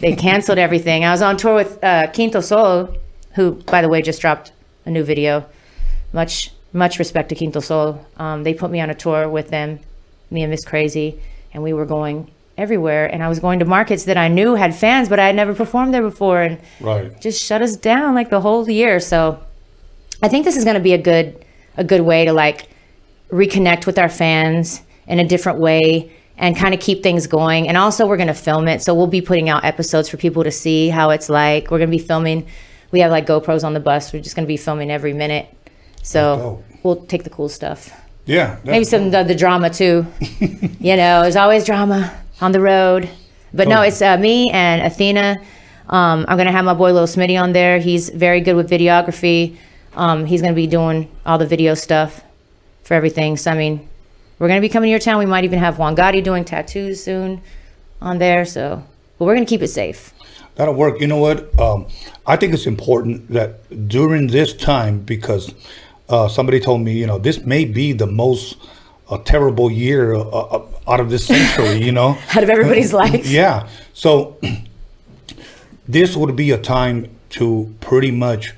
they canceled everything. I was on tour with uh, Quinto Sol, who, by the way, just dropped a new video. Much, much respect to Quinto Sol. Um, they put me on a tour with them, me and Miss Krazie, and we were going everywhere, and I was going to markets that I knew had fans, but I had never performed there before, and Right. just shut us down like the whole year. So I think this is going to be a good a good way to like reconnect with our fans in a different way and kind of keep things going. And also we're going to film it. So we'll be putting out episodes for people to see how it's like. We're going to be filming we have like GoPros on the bus. We're just going to be filming every minute. So we'll take the cool stuff. Yeah. Maybe some of the drama too. you know, there's always drama on the road. But no, it's uh, me and Athena. Um, I'm gonna have my boy Lil Smitty on there. He's very good with videography. Um, he's gonna be doing all the video stuff for everything. So I mean, we're gonna be coming to your town. We might even have Juan Gotti doing tattoos soon on there. So, but we're gonna keep it safe. That'll work. You know what? Um, I think it's important that during this time, because uh, somebody told me, you know, this may be the most uh, terrible year uh, uh, out of this century. You know, Out of everybody's life. yeah. So this would be a time to pretty much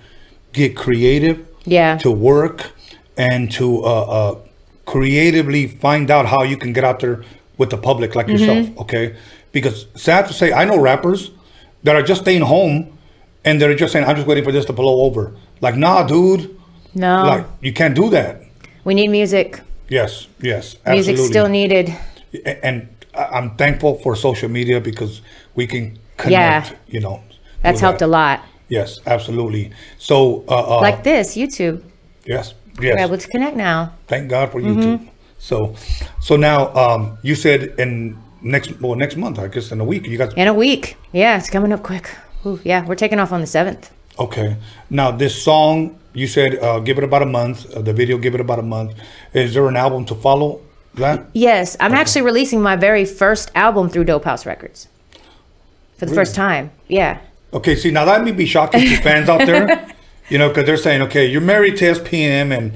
get creative, Yeah. to work, and to uh, uh, creatively find out how you can get out there with the public like Mm-hmm. yourself. Okay, because sad to say, I know rappers that are just staying home and they're just saying, "I'm just waiting for this to blow over." Like, nah, dude. No, Like, you can't do that. we need music. Yes, yes, Music's absolutely. still needed. And I'm thankful for social media because we can connect, Yeah. You know, That's helped that. a lot. Yes, absolutely. So, uh, uh, Like this, YouTube. yes, We're able to connect now. Thank God for Mm-hmm. YouTube. So, so now um, you said in next well next month, I guess in a week, you guys. In a week. Yeah, it's coming up quick. Ooh, yeah, we're taking off on the 7th. Okay. Now this song, you said uh, give it about a month. Uh, the video, give it about a month. Is there an album to follow that? Yes, I'm actually releasing my very first album through Dope House Records for the first time. Yeah. Okay. See, now that may be shocking to fans out there, you know, because they're saying, okay, you're married to SPM, and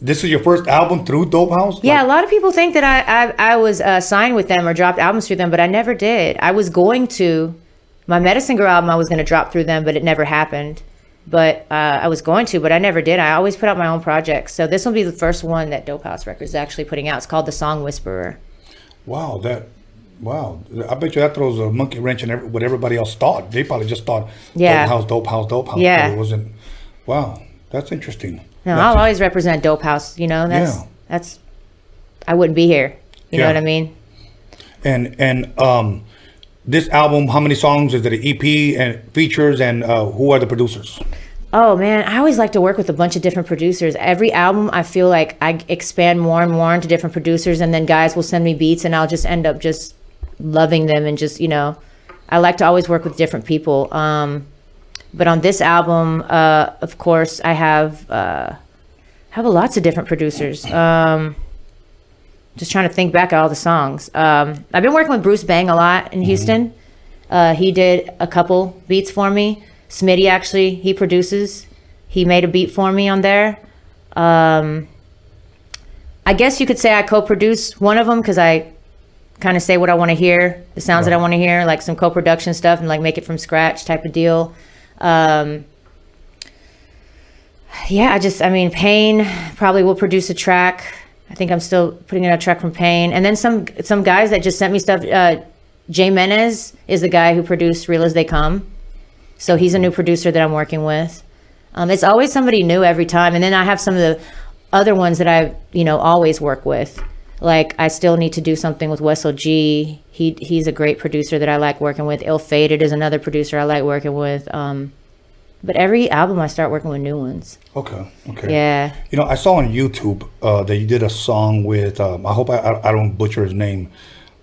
this is your first album through Dope House. Yeah, Like, a lot of people think that I I, I was uh, signed with them or dropped albums through them, but I never did. I was going to my Medicine Girl album. I was going to drop through them, but it never happened. But uh, I was going to, but I never did. I always put out my own projects. So this will be the first one that Dope House Records is actually putting out. It's called The Song Whisperer. Wow, that. Wow, I bet you that throws a monkey wrench in every, what everybody else thought. They probably just thought, Yeah. dope house, dope house, dope house. Yeah. it wasn't. Wow, that's interesting. No, That's I'll always represent Dope House. You know, that's Yeah. that's. I wouldn't be here. You know what I mean? And and um, this album, how many songs is it? An EP and features, and uh, who are the producers? Oh man, I always like to work with a bunch of different producers. Every album, I feel like I expand more and more into different producers, and then guys will send me beats, and I'll just end up just loving them and just you know, I like to always work with different people. Um, but on this album, uh, of course, I have uh, have lots of different producers. Um, just trying to think back at all the songs. Um, I've been working with Bruce Bang a lot in Houston. Uh, he did a couple beats for me. Smitty actually, he produces. He made a beat for me on there. Um, I guess you could say I co-produce one of them because I kind of say what I want to hear, the sounds that I want to hear, like some co-production stuff and like make it from scratch type of deal. Um, yeah, I just, I mean, Pain probably will produce a track. I think I'm still putting in a track from Pain. and then some some guys that just sent me stuff. Uh, Jay Menez is the guy who produced Real as They Come, so he's a new producer that I'm working with. Um, it's always somebody new every time, and then I have some of the other ones that I, you know, always work with. Like I still need to do something with Wessel G. He he's a great producer that I like working with. Ill Fated is another producer I like working with. Um, but every album I start working with new ones. Okay, okay. Yeah. You know, I saw on YouTube uh, that you did a song with. Um, I hope I, I, I don't butcher his name.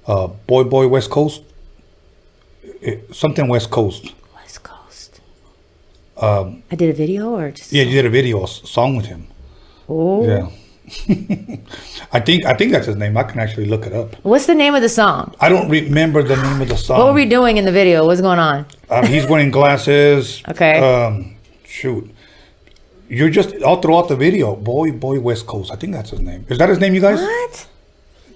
Uh, Boy Boy West Coast. It- something West Coast. West Coast. Um, I did a video or just Yeah, you did a video, a song with him. Oh. Yeah. I think I think that's his name. I can actually look it up. What's the name of the song? I don't remember the name of the song. What were we doing in the video? What's going on? Um, he's wearing glasses. Okay. Um, shoot. You're just all throughout the video. Boy, boy, West Coast. I think that's his name. Is that his name, you guys? What?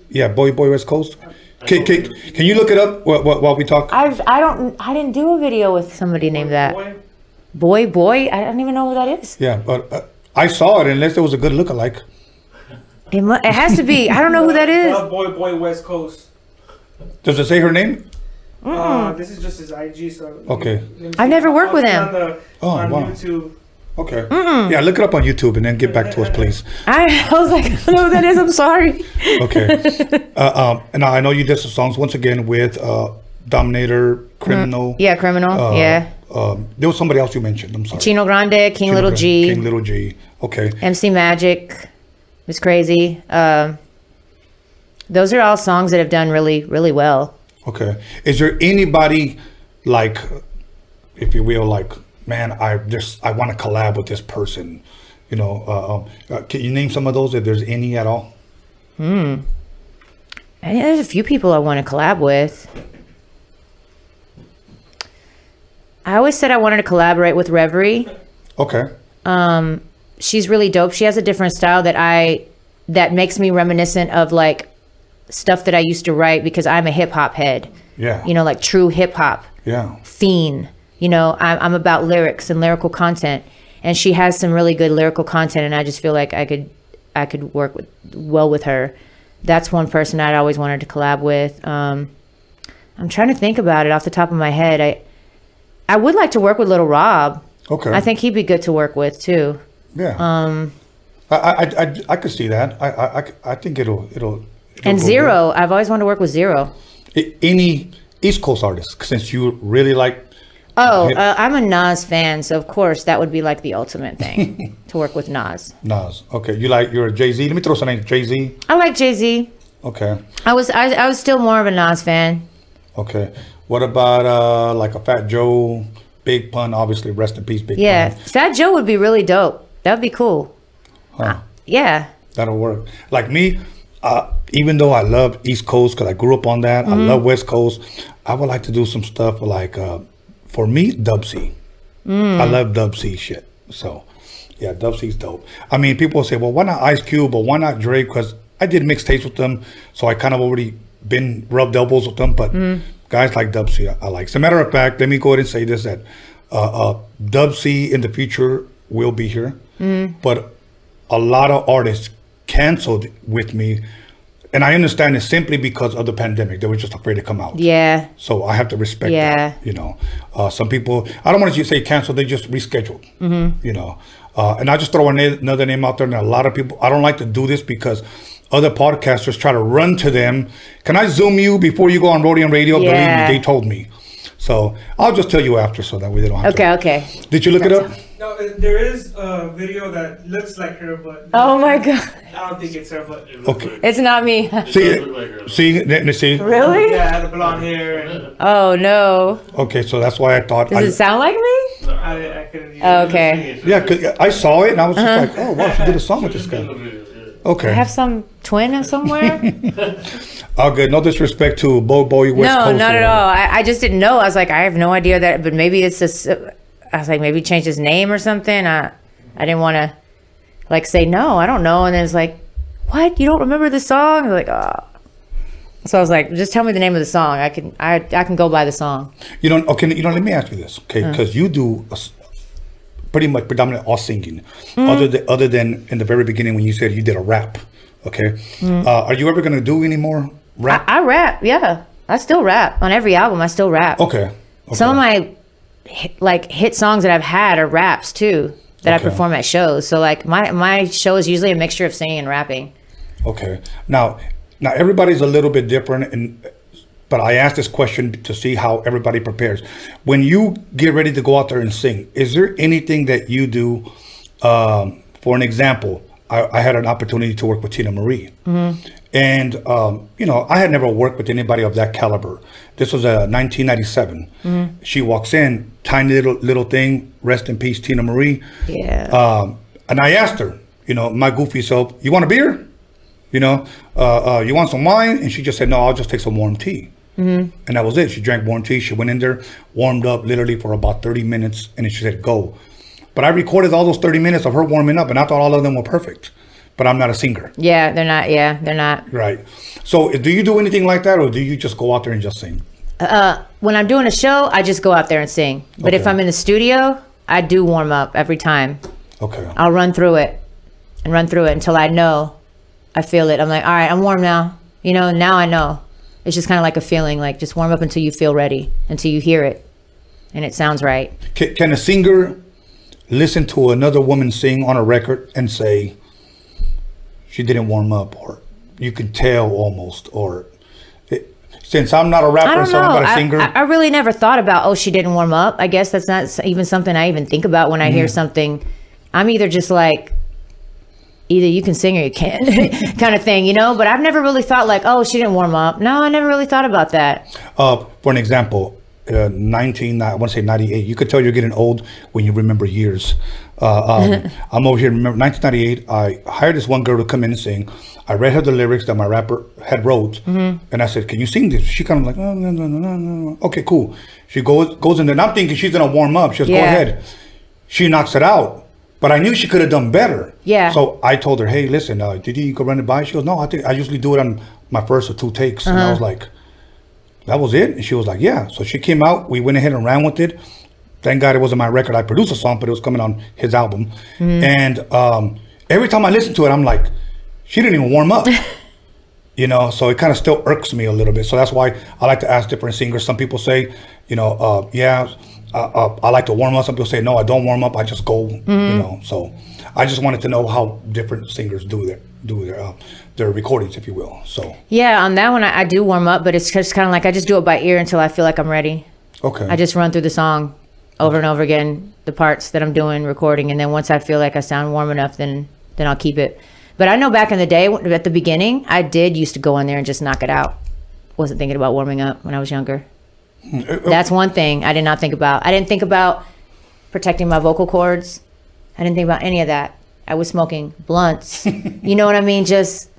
Yeah, boy, boy, West Coast. Can, can, can you look it up while, while while we talk? I've I don't I didn't do a video with somebody named that. Boy, boy, I don't even know who that is. Yeah, but uh, I saw it unless there was a good lookalike. It, mu- it has to be. I don't know who that is. Love Boy Boy West Coast. Does it say her name? Uh, this is just his IG. So Okay. I've never worked with him. On, the, Oh, on wow. YouTube. Okay. Yeah, look it up on YouTube and then get back to us, please. I, I was like, I don't know what that is. I'm sorry. Okay. uh, um, and I know you did some songs once again with uh, Dominator, Criminal. Yeah, criminal. uh, yeah. Um, there was somebody else you mentioned. I'm sorry. Chino Grande, King Little G, King Little G. Okay. MC Magic, Miss Krazie. Um, those are all songs that have done really, really well. Okay. Is there anybody like, if you will, like, man, I just I want to collab with this person. You know, uh, um, uh, can you name some of those if there's any at all? I think there's a few people I want to collab with. I always said I wanted to collaborate with Reverie. Okay. She's really dope. She has a different style that I that makes me reminiscent of like stuff that I used to write because I'm a hip hop head. Yeah. You know, like true hip hop. Yeah. fiend. You know, I'm, I'm about lyrics and lyrical content, and she has some really good lyrical content, and I just feel like I could, I could work with well with her. That's one person I'd always wanted to collab with. Um, I'm trying to think about it off the top of my head. I, I would like to work with Little Rob. Okay. I think he'd be good to work with too. Yeah. Um. I I I, I could see that. I, I I I think it'll it'll. it'll And Zero, I've always wanted to work with Zero. Any East Coast artist, since you really like. Oh, uh, I'm a Nas fan, so of course that would be like the ultimate thing to work with Nas. Nas. Okay. You like you're a Jay Z. Let me throw some names. Jay Z. I like Jay Z. Okay. I was I, I was still more of a Nas fan. Okay. What about uh like a Fat Joe, Big Pun? Obviously, rest in peace, Big Yeah, Pun. Fat Joe would be really dope. That would be cool. Huh. Yeah, That'll work. Like me, uh, even though I love East Coast because I grew up on that, I love West Coast. I would like to do some stuff like, uh, for me, Dub I love Dub C shit. So, yeah, Dub C's dope. I mean, people say, well, why not Ice Cube or why not Drake? Because I did mixtapes with them, so I kind of already been rubbed elbows with them. But guys like Dub I, like. As a matter of fact, let me go ahead and say this: that uh, uh, Dub C in the future will be here, but a lot of artists canceled with me, and I understand it simply because of the pandemic. They were just afraid to come out. yeah, So I have to respect Yeah. that. You know, uh, some people, I don't want to just say canceled, they just rescheduled. Mm-hmm. You know, uh, and I just throw another name out there, and a lot of people, I don't like to do this because other podcasters try to run to them. Can I Zoom you before you go on Rhodium Radio? Yeah. Believe me, they told me. So I'll just tell you after so that way they don't have okay, to. okay. Did you look it up? No, uh, there is a video that looks like her, but Oh my god, I don't think it's her. But Okay. it's not me. See, see, th- see. really? yeah, had the blonde hair, and Oh no. Okay, so that's why I thought. Does I, it sound like me? I, I couldn't. Oh, okay. Yeah, 'cause I saw it and I was just Uh-huh. like, oh wow, she did a song with this guy. I Okay, have some twin somewhere? all good. No disrespect to Bo Boy West no, Coast. not at all. I, I just didn't know. I was like, I have no idea that, but maybe it's just. I was like, maybe change his name or something. I, I didn't want to, like, say no. I don't know. And then it's like, what? You don't remember the song? I was like, oh. So I was like, just tell me the name of the song. I can, I, I can go by the song. You don't. okay. You know, let me ask you this, okay? Because you do a pretty much predominantly all singing, Mm-hmm. other than other than in the very beginning when you said you did a rap. Okay, uh, are you ever gonna do any more rap? Mm-hmm. I, I rap. Yeah, I still rap on every album. I still rap. okay. okay. Some of my like hit songs that I've had are raps too that Okay. I perform at shows. So like my my show is usually a mixture of singing and rapping. Okay. Now, now everybody's a little bit different, and but I asked this question to see how everybody prepares. When you get ready to go out there and sing, is there anything that you do? Um, for an example, I, I had an opportunity to work with Teena Marie, and um, you know I had never worked with anybody of that caliber. This was a 1997. She walks in, tiny little little thing. Rest in peace, Teena Marie. Yeah. Um, and I asked her, you know, my goofy self, you want a beer? You know, uh, uh, you want some wine? And she just said, no, I'll just take some warm tea. Mm-hmm. And that was it. She drank warm tea. She went in there, warmed up literally for about 30 minutes, and then she said, go. But I recorded all those 30 minutes of her warming up, and I thought all of them were perfect. But I'm not a singer, yeah, they're not. Yeah, they're not. right? So do you do anything like that, or do you just go out there and just sing? Uh, when I'm doing a show, I just go out there and sing. But if I'm in the studio, I do warm up every time. Okay. I'll run through it and run through it until I know I feel it. I'm like, all right, I'm warm now. You know, now I know. It's just kind of like a feeling, like just warm up until you feel ready, until you hear it, and it sounds right. Can, can a singer listen to another woman sing on a record and say she didn't warm up, or you can tell almost, or it, since I'm not a rapper, so. I'm not a I, singer. I, I really never thought about, oh, she didn't warm up. I guess that's not even something I even think about when I Mm. hear something. I'm either just like, either you can sing or you can't, kind of thing, you know. But I've never really thought like, oh, she didn't warm up. No, I never really thought about that. Uh, for an example, uh, 19, I want to say 98. You could tell you're getting old when you remember years. Uh, um, I'm over here. Remember 1998. I hired this one girl to come in and sing. I read her the lyrics that my rapper had wrote, and I said, "Can you sing this?" She kind of like, no, no, no, no, no. "Okay, cool." She goes goes in there. And I'm thinking she's gonna warm up. She goes, "Go ahead." She knocks it out, but I knew she could have done better. Yeah. So I told her, "Hey, listen, uh, did you go run it by?" She goes, "No, I think I usually do it on my first or two takes." And I was like that was it? And she was like, yeah. So she came out. We went ahead and ran with it. Thank God it wasn't my record. I produced a song, but it was coming on his album. And um, every time I listen to it, I'm like, she didn't even warm up. you know, so it kind of still irks me a little bit. So that's why I like to ask different singers. Some people say, you know, uh, yeah, uh, uh, I like to warm up. Some people say, no, I don't warm up. I just go, you know. So I just wanted to know how different singers do their do their uh, their recordings, if you will. So Yeah, on that one I, I do warm up, but it's just kind of like I just do it by ear until I feel like I'm ready. okay, I just run through the song over and over again, the parts that I'm doing, recording, and then once I feel like I sound warm enough, then then I'll keep it. But I know back in the day, at the beginning, I did used to go in there and just knock it out. Wasn't thinking about warming up when I was younger. Mm, uh, That's one thing I did not think about. I didn't think about protecting my vocal cords. I didn't think about any of that. I was smoking blunts. you know what I mean? Just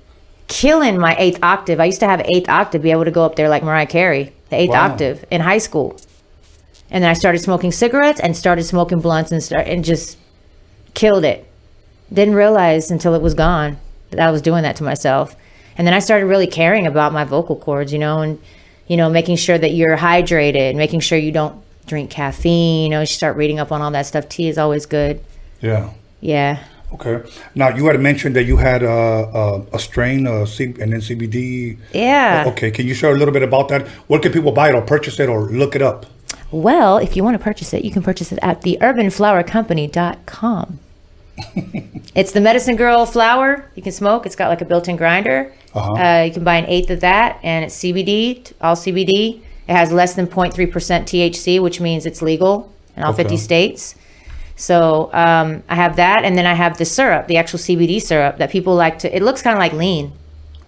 killing my eighth octave. I used to have eighth octave, be able to go up there like Mariah Carey, the eighth Wow. octave in high school. And then I started smoking cigarettes and started smoking blunts and start and just killed it. Didn't realize until it was gone that I was doing that to myself. And then I started really caring about my vocal cords, you know, and you know, making sure that you're hydrated, making sure you don't drink caffeine. You know, you start reading up on all that stuff. Tea is always good. yeah. Yeah. Okay. Now you had mentioned that you had uh, uh, a strain, uh, C- and then CBD. Yeah. Okay. Can you share a little bit about that? Where can people buy it or purchase it or look it up? Well, if you want to purchase it, you can purchase it at theurbanflowercompany.com. it's the medicine girl flower you can smoke. It's got like a built-in grinder. Uh-huh. Uh, you can buy an eighth of that, and it's CBD, all CBD. It has less than 0.3% THC, which means it's legal in all 50 states. So um, I have that, and then I have the syrup, the actual CBD syrup that people like to. It looks kind of like lean.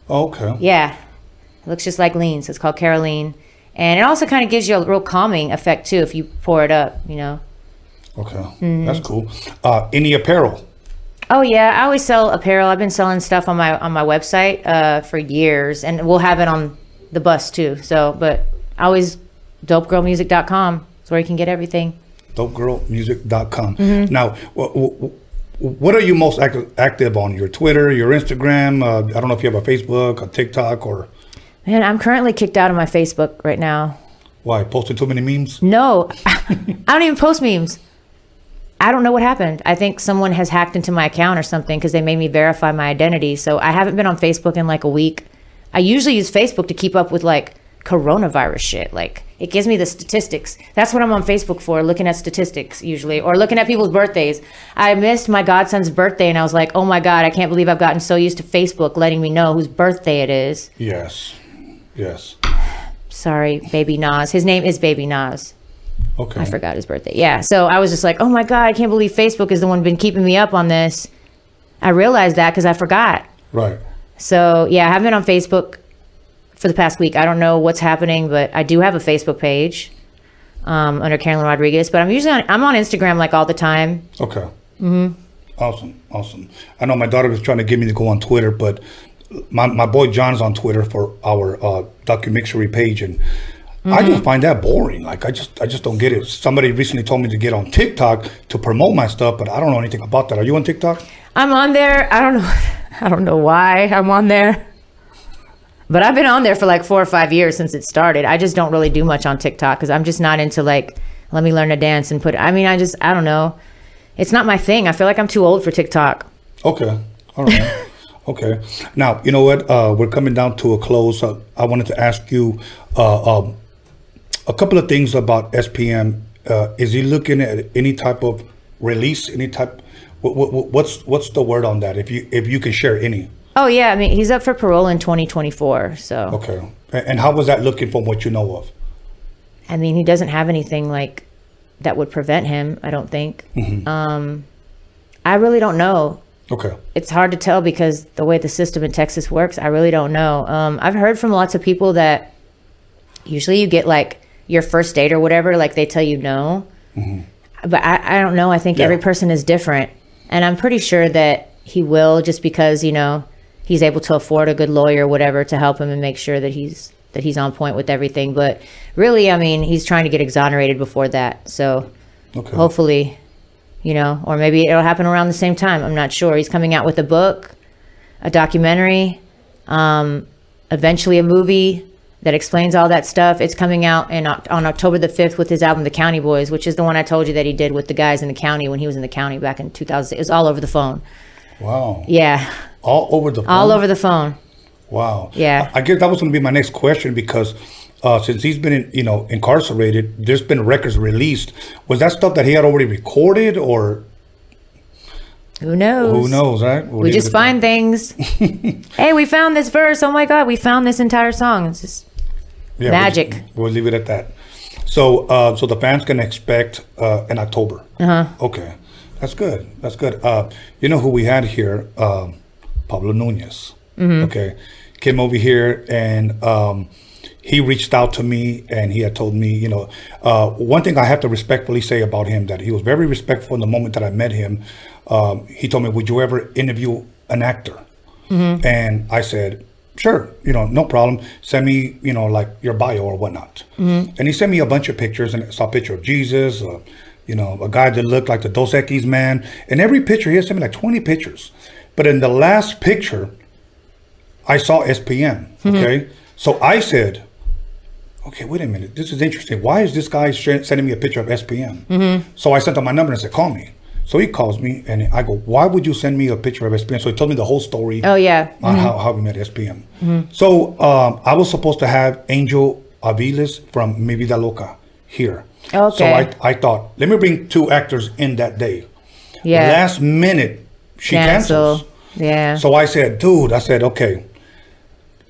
Okay. Yeah, it looks just like lean. So it's called Caroline, and it also kind of gives you a real calming effect too if you pour it up. You know. Okay. Mm-hmm. That's cool. Uh, any apparel? Oh yeah, I always sell apparel. I've been selling stuff on my on my website uh, for years, and we'll have it on the bus too. So, but I always dopegirlmusic.com is where you can get everything. DopeGirlMusic.com. Mm-hmm. Now, wh- wh- what are you most active, active on? Your Twitter, your Instagram? Uh, I don't know if you have a Facebook, a TikTok, or Man, I'm currently kicked out of my Facebook right now. why? Posting too many memes? No, I don't even post memes. I don't know what happened. I think someone has hacked into my account or something because they made me verify my identity. So I haven't been on Facebook in like a week. I usually use Facebook to keep up with like coronavirus shit. Like it gives me the statistics. That's what I'm on Facebook for, looking at statistics usually, or looking at people's birthdays. I missed my godson's birthday and I was like, oh my God, I can't believe I've gotten so used to Facebook letting me know whose birthday it is. Yes. Yes. Sorry, Baby Nas. His name is Baby Nas. Okay. I forgot his birthday. Yeah. So I was just like, oh my God, I can't believe Facebook is the one been keeping me up on this. I realized that because I forgot. Right. So yeah, I haven't been on Facebook for the past week. I don't know what's happening, but I do have a Facebook page um, under Carolyn Rodriguez. But I'm usually on, I'm on Instagram like all the time. Okay. Mm-hmm. Awesome. Awesome. I know my daughter was trying to get me to go on Twitter, but my, my boy John's on Twitter for our uh, documentary page, and I just find that boring. Like I just I just don't get it. Somebody recently told me to get on TikTok to promote my stuff, but I don't know anything about that. Are you on TikTok? I'm on there. I don't know. I don't know why I'm on there. But I've been on there for like four or five years since it started. I just don't really do much on TikTok because I'm just not into like, let me learn to dance and put. I mean, I just, I don't know. It's not my thing. I feel like I'm too old for TikTok. Okay. All right. Okay. Now, you know what? Uh, we're coming down to a close. Uh, I wanted to ask you uh, um, a couple of things about SPM. Uh, is he looking at any type of release? Any type? What, what, what's what's the word on that? If you if you can share any. Oh yeah, I mean he's up for parole in 2024. So Okay. And how was that looking from what you know of? I mean he doesn't have anything like that would prevent him. I don't think. Um, I really don't know. Okay. It's hard to tell because the way the system in Texas works, I really don't know. Um, I've heard from lots of people that usually you get like your first date or whatever, like they tell you no. But I, I don't know. I think Yeah. every person is different. And I'm pretty sure that he will just because, you know, he's able to afford a good lawyer or whatever to help him and make sure that he's that he's on point with everything. But really, I mean, he's trying to get exonerated before that. So Okay. hopefully, you know, or maybe it'll happen around the same time. I'm not sure. He's coming out with a book, a documentary, um, eventually a movie that explains all that stuff. It's coming out in on October the 5th with his album The County Boys, which is the one I told you that he did with the guys in the county when he was in the county back in 2000. It was all over the phone. Wow. Yeah, All over the. all phone? over the phone. Wow. Yeah. I I guess that was going to be my next question because uh, since he's been, in, you know, incarcerated, there's been records released. Was that stuff that he had already recorded, or Who knows? who knows, right? We'll We just find things. hey, we found this verse. Oh my God, we found this entire song. It's just. Yeah, magic. We'll, we'll leave it at that. So, uh, so the fans can expect uh, in October. Uh Uh-huh. huh. Okay, that's good. That's good. Uh, you know who we had here? Um, Pablo Nunez. Mm-hmm. Okay, came over here and. Um, he reached out to me and he had told me, you know, uh, one thing I have to respectfully say about him that he was very respectful in the moment that I met him. Um, he told me, "Would you ever interview an actor?" And I said, "Sure, you know, no problem. Send me, you know, like your bio or whatnot." And he sent me a bunch of pictures and I saw a picture of Jesus, uh, you know, a guy that looked like the Dos Equis man. And every picture, he had sent me like 20 pictures. But in the last picture, I saw SPM. Okay. So I said, okay, wait a minute. This is interesting. Why is this guy sending me a picture of SPM? Mm-hmm. So I sent him my number and said, call me. So he calls me and I go, why would you send me a picture of SPM? So he told me the whole story Oh yeah. on how, mm-hmm. how we met SPM. Mm-hmm. So um, I was supposed to have Angel Aviles from Mi Vida Loca here. So Okay. I, I thought, let me bring two actors in that day. Yeah. Last minute, she Cancel. cancels. Yeah. So I said, dude, I said, okay,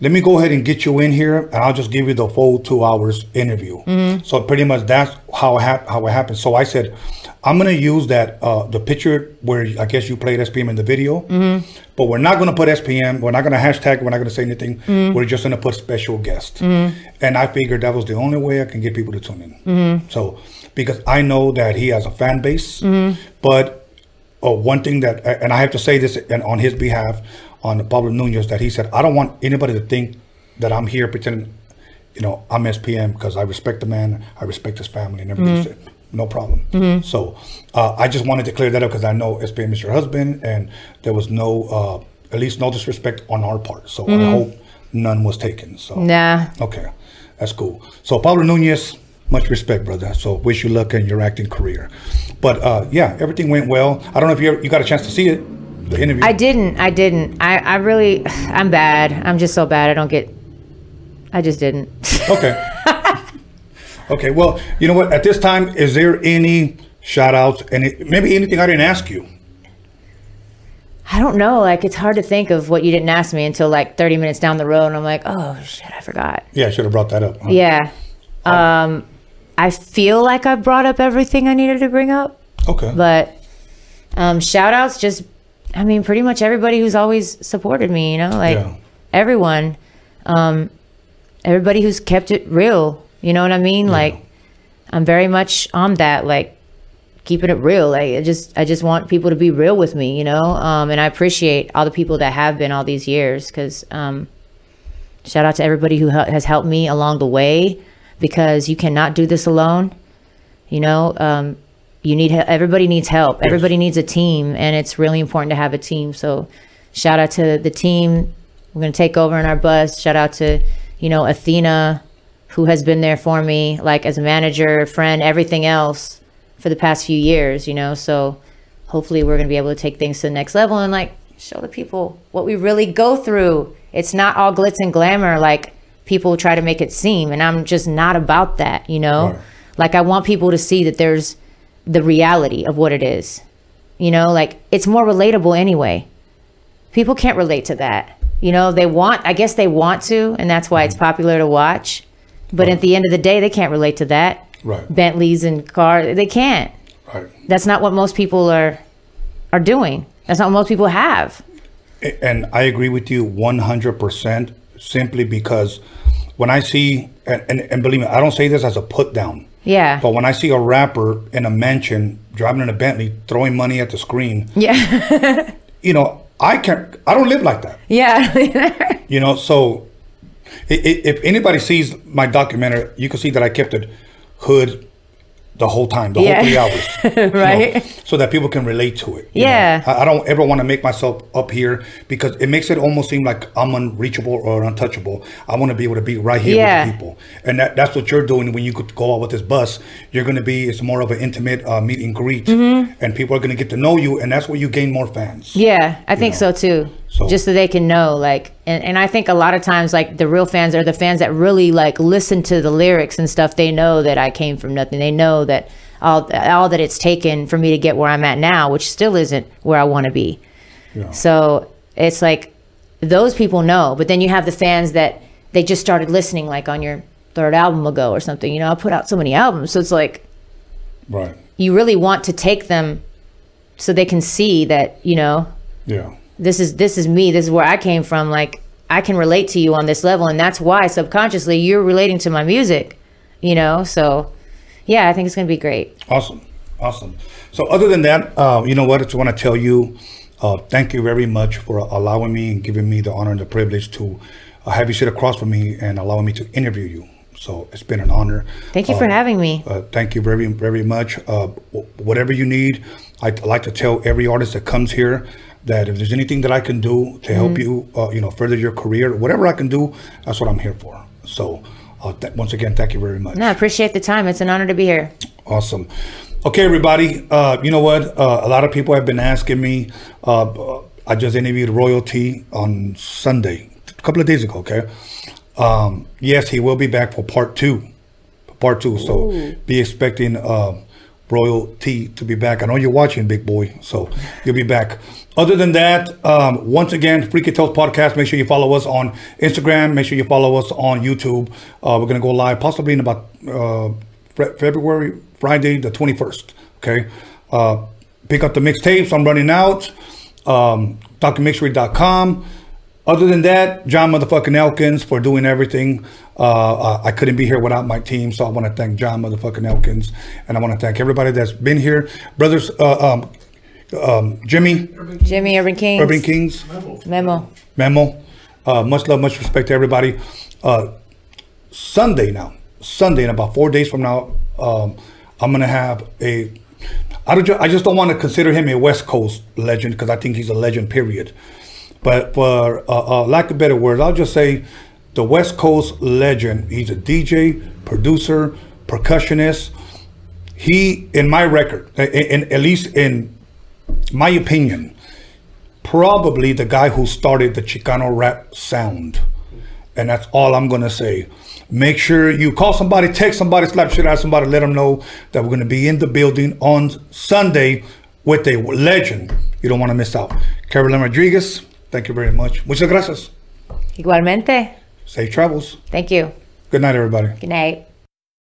let me go ahead and get you in here, and I'll just give you the full two hours interview. Mm-hmm. So pretty much that's how it hap- how it happened. So I said, I'm gonna use that uh, the picture where I guess you played SPM in the video, Mm-hmm. but we're not gonna put SPM. We're not gonna hashtag. We're not gonna say anything. Mm-hmm. We're just gonna put special guest. And I figured that was the only way I can get people to tune in. Mm-hmm. So because I know that he has a fan base, but oh, one thing that, and I have to say this and on his behalf, on Pablo Nunez, that he said, I don't want anybody to think that I'm here pretending, you know, I'm SPM because I respect the man, I respect his family and everything. Said, No problem. So uh, I just wanted to clear that up because I know SPM is your husband, and there was no, uh, at least no disrespect on our part. So I hope none was taken. So Nah. Okay, that's cool. So Pablo Nunez, much respect, brother. So wish you luck in your acting career. But uh, yeah, everything went well. I don't know if you ever, you got a chance to see it, the interview. I didn't. I didn't. I, I really, I'm bad. I'm just so bad. I don't get, I just didn't. Okay. okay. Well, you know what? At this time, is there any shout outs and maybe anything I didn't ask you? I don't know. Like, it's hard to think of what you didn't ask me until like 30 minutes down the road. And I'm like, oh, shit, I forgot. Yeah, I should have brought that up. huh? Yeah. Um, I feel like I brought up everything I needed to bring up. Okay. But um, shout outs, just, I mean, pretty much everybody who's always supported me, you know, like Yeah. everyone. Um, everybody who's kept it real. You know what I mean? Like, I'm very much on that, like, keeping it real. Like, I just, I just want people to be real with me, you know? Um, and I appreciate all the people that have been all these years because, um, shout out to everybody who has helped me along the way because you cannot do this alone. You know, um, you need everybody needs help. Everybody needs a team, and it's really important to have a team. So, shout out to the team. We're gonna take over in our bus. Shout out to you know Athena, who has been there for me, like as a manager, friend, everything else for the past few years. You know, so hopefully we're gonna be able to take things to the next level. And like show the people what we really go through. It's not all glitz and glamour like people try to make it seem, and I'm just not about that, you know? Right. Like I want people to see that there's the reality of what it is. You know, like it's more relatable anyway. People can't relate to that. You know, they want I guess they want to, and that's why it's mm-hmm. popular to watch. But at the end of the day, they can't relate to that. Right. Bentleys and cars, they can't Right. that's not what most people are are doing that's not what most people have And I agree with you 100% simply because when I see, and, and, and believe me, I don't say this as a put down, yeah. But when I see a rapper in a mansion driving in a Bentley throwing money at the screen, yeah. you know, I can't, I don't live like that, yeah you know, so if anybody sees my documentary, you can see that I kept it hood the whole time, the Yeah. whole three hours. you know, Right. so that people can relate to it. Yeah. I, I don't ever want to make myself up here because it makes it almost seem like I'm unreachable or untouchable. I want to be able to be right here Yeah. with the people. And that, that's what you're doing when you go out with this bus. You're going to be, it's more of an intimate uh, meet and greet. And people are going to get to know you. And that's where you gain more fans. Mm-hmm. yeah i think know. so too So- just so they can know like and, and i think a lot of times like the real fans are the fans that really like listen to the lyrics and stuff they know that i came from nothing they know that all all that it's taken for me to get where i'm at now which still isn't where i want to be Yeah. So it's like those people know, but then you have the fans that they just started listening like on your third album ago or something. You know, I put out so many albums, so it's like Right. you really want to take them so they can see that you know Yeah. This is this is me, this is where I came from. Like I can relate to you on this level, and that's why subconsciously you're relating to my music. You know, so yeah, I think it's gonna be great. Awesome, awesome. So other than that, uh, you know what? I just want to tell you, uh, thank you very much for allowing me and giving me the honor and the privilege to uh, have you sit across from me and allowing me to interview you. So it's been an honor. Thank you for Uh, having me. Uh, thank you very, very much. Uh, w- whatever you need, I like to tell every artist that comes here that if there's anything that I can do to help Mm-hmm. you, uh, you know, further your career, whatever I can do, that's what I'm here for. So, uh, th- once again, thank you very much. No, I appreciate the time. It's an honor to be here. Awesome. Okay, everybody. Uh, you know what? Uh, a lot of people have been asking me. Uh, I just interviewed Royalty on Sunday, a couple of days ago. Okay. Um, yes, he will be back for part two. Part two. So be expecting uh, Royalty to be back. I know you're watching, big boy. So you'll be back. Other than that, um, once again, Freaky Tales Podcast. Make sure you follow us on Instagram. Make sure you follow us on YouTube. Uh, we're gonna go live possibly in about uh, Fe- February, Friday, the 21st. Okay. Uh, pick up the mixtapes. I'm running out. Um, DrMixery.com. Other than that, John motherfucking Elkins for doing everything. Uh, I couldn't be here without my team, so I want to thank John motherfucking Elkins, and I want to thank everybody that's been here, brothers. Uh, um, um, Jimmy, Jimmy Urban Kings. Urban Kings, Memo. Memo. Uh, much love, much respect to everybody. Uh, Sunday now, Sunday in about four days from now, um, I'm gonna have a. I don't. ju- I just don't want to consider him a West Coast legend because I think he's a legend. Period. But for uh, uh, lack of better words, I'll just say the West Coast legend. He's a DJ, producer, percussionist. He, in my record, in, in, at least in my opinion, probably the guy who started the Chicano rap sound. And that's all I'm going to say. Make sure you call somebody, text somebody, slap shit out somebody, let them know that we're going to be in the building on Sunday with a legend. You don't want to miss out. Carolyn Rodriguez, thank you very much. Muchas gracias. Igualmente. Safe travels. Thank you. Good night, everybody. Good night.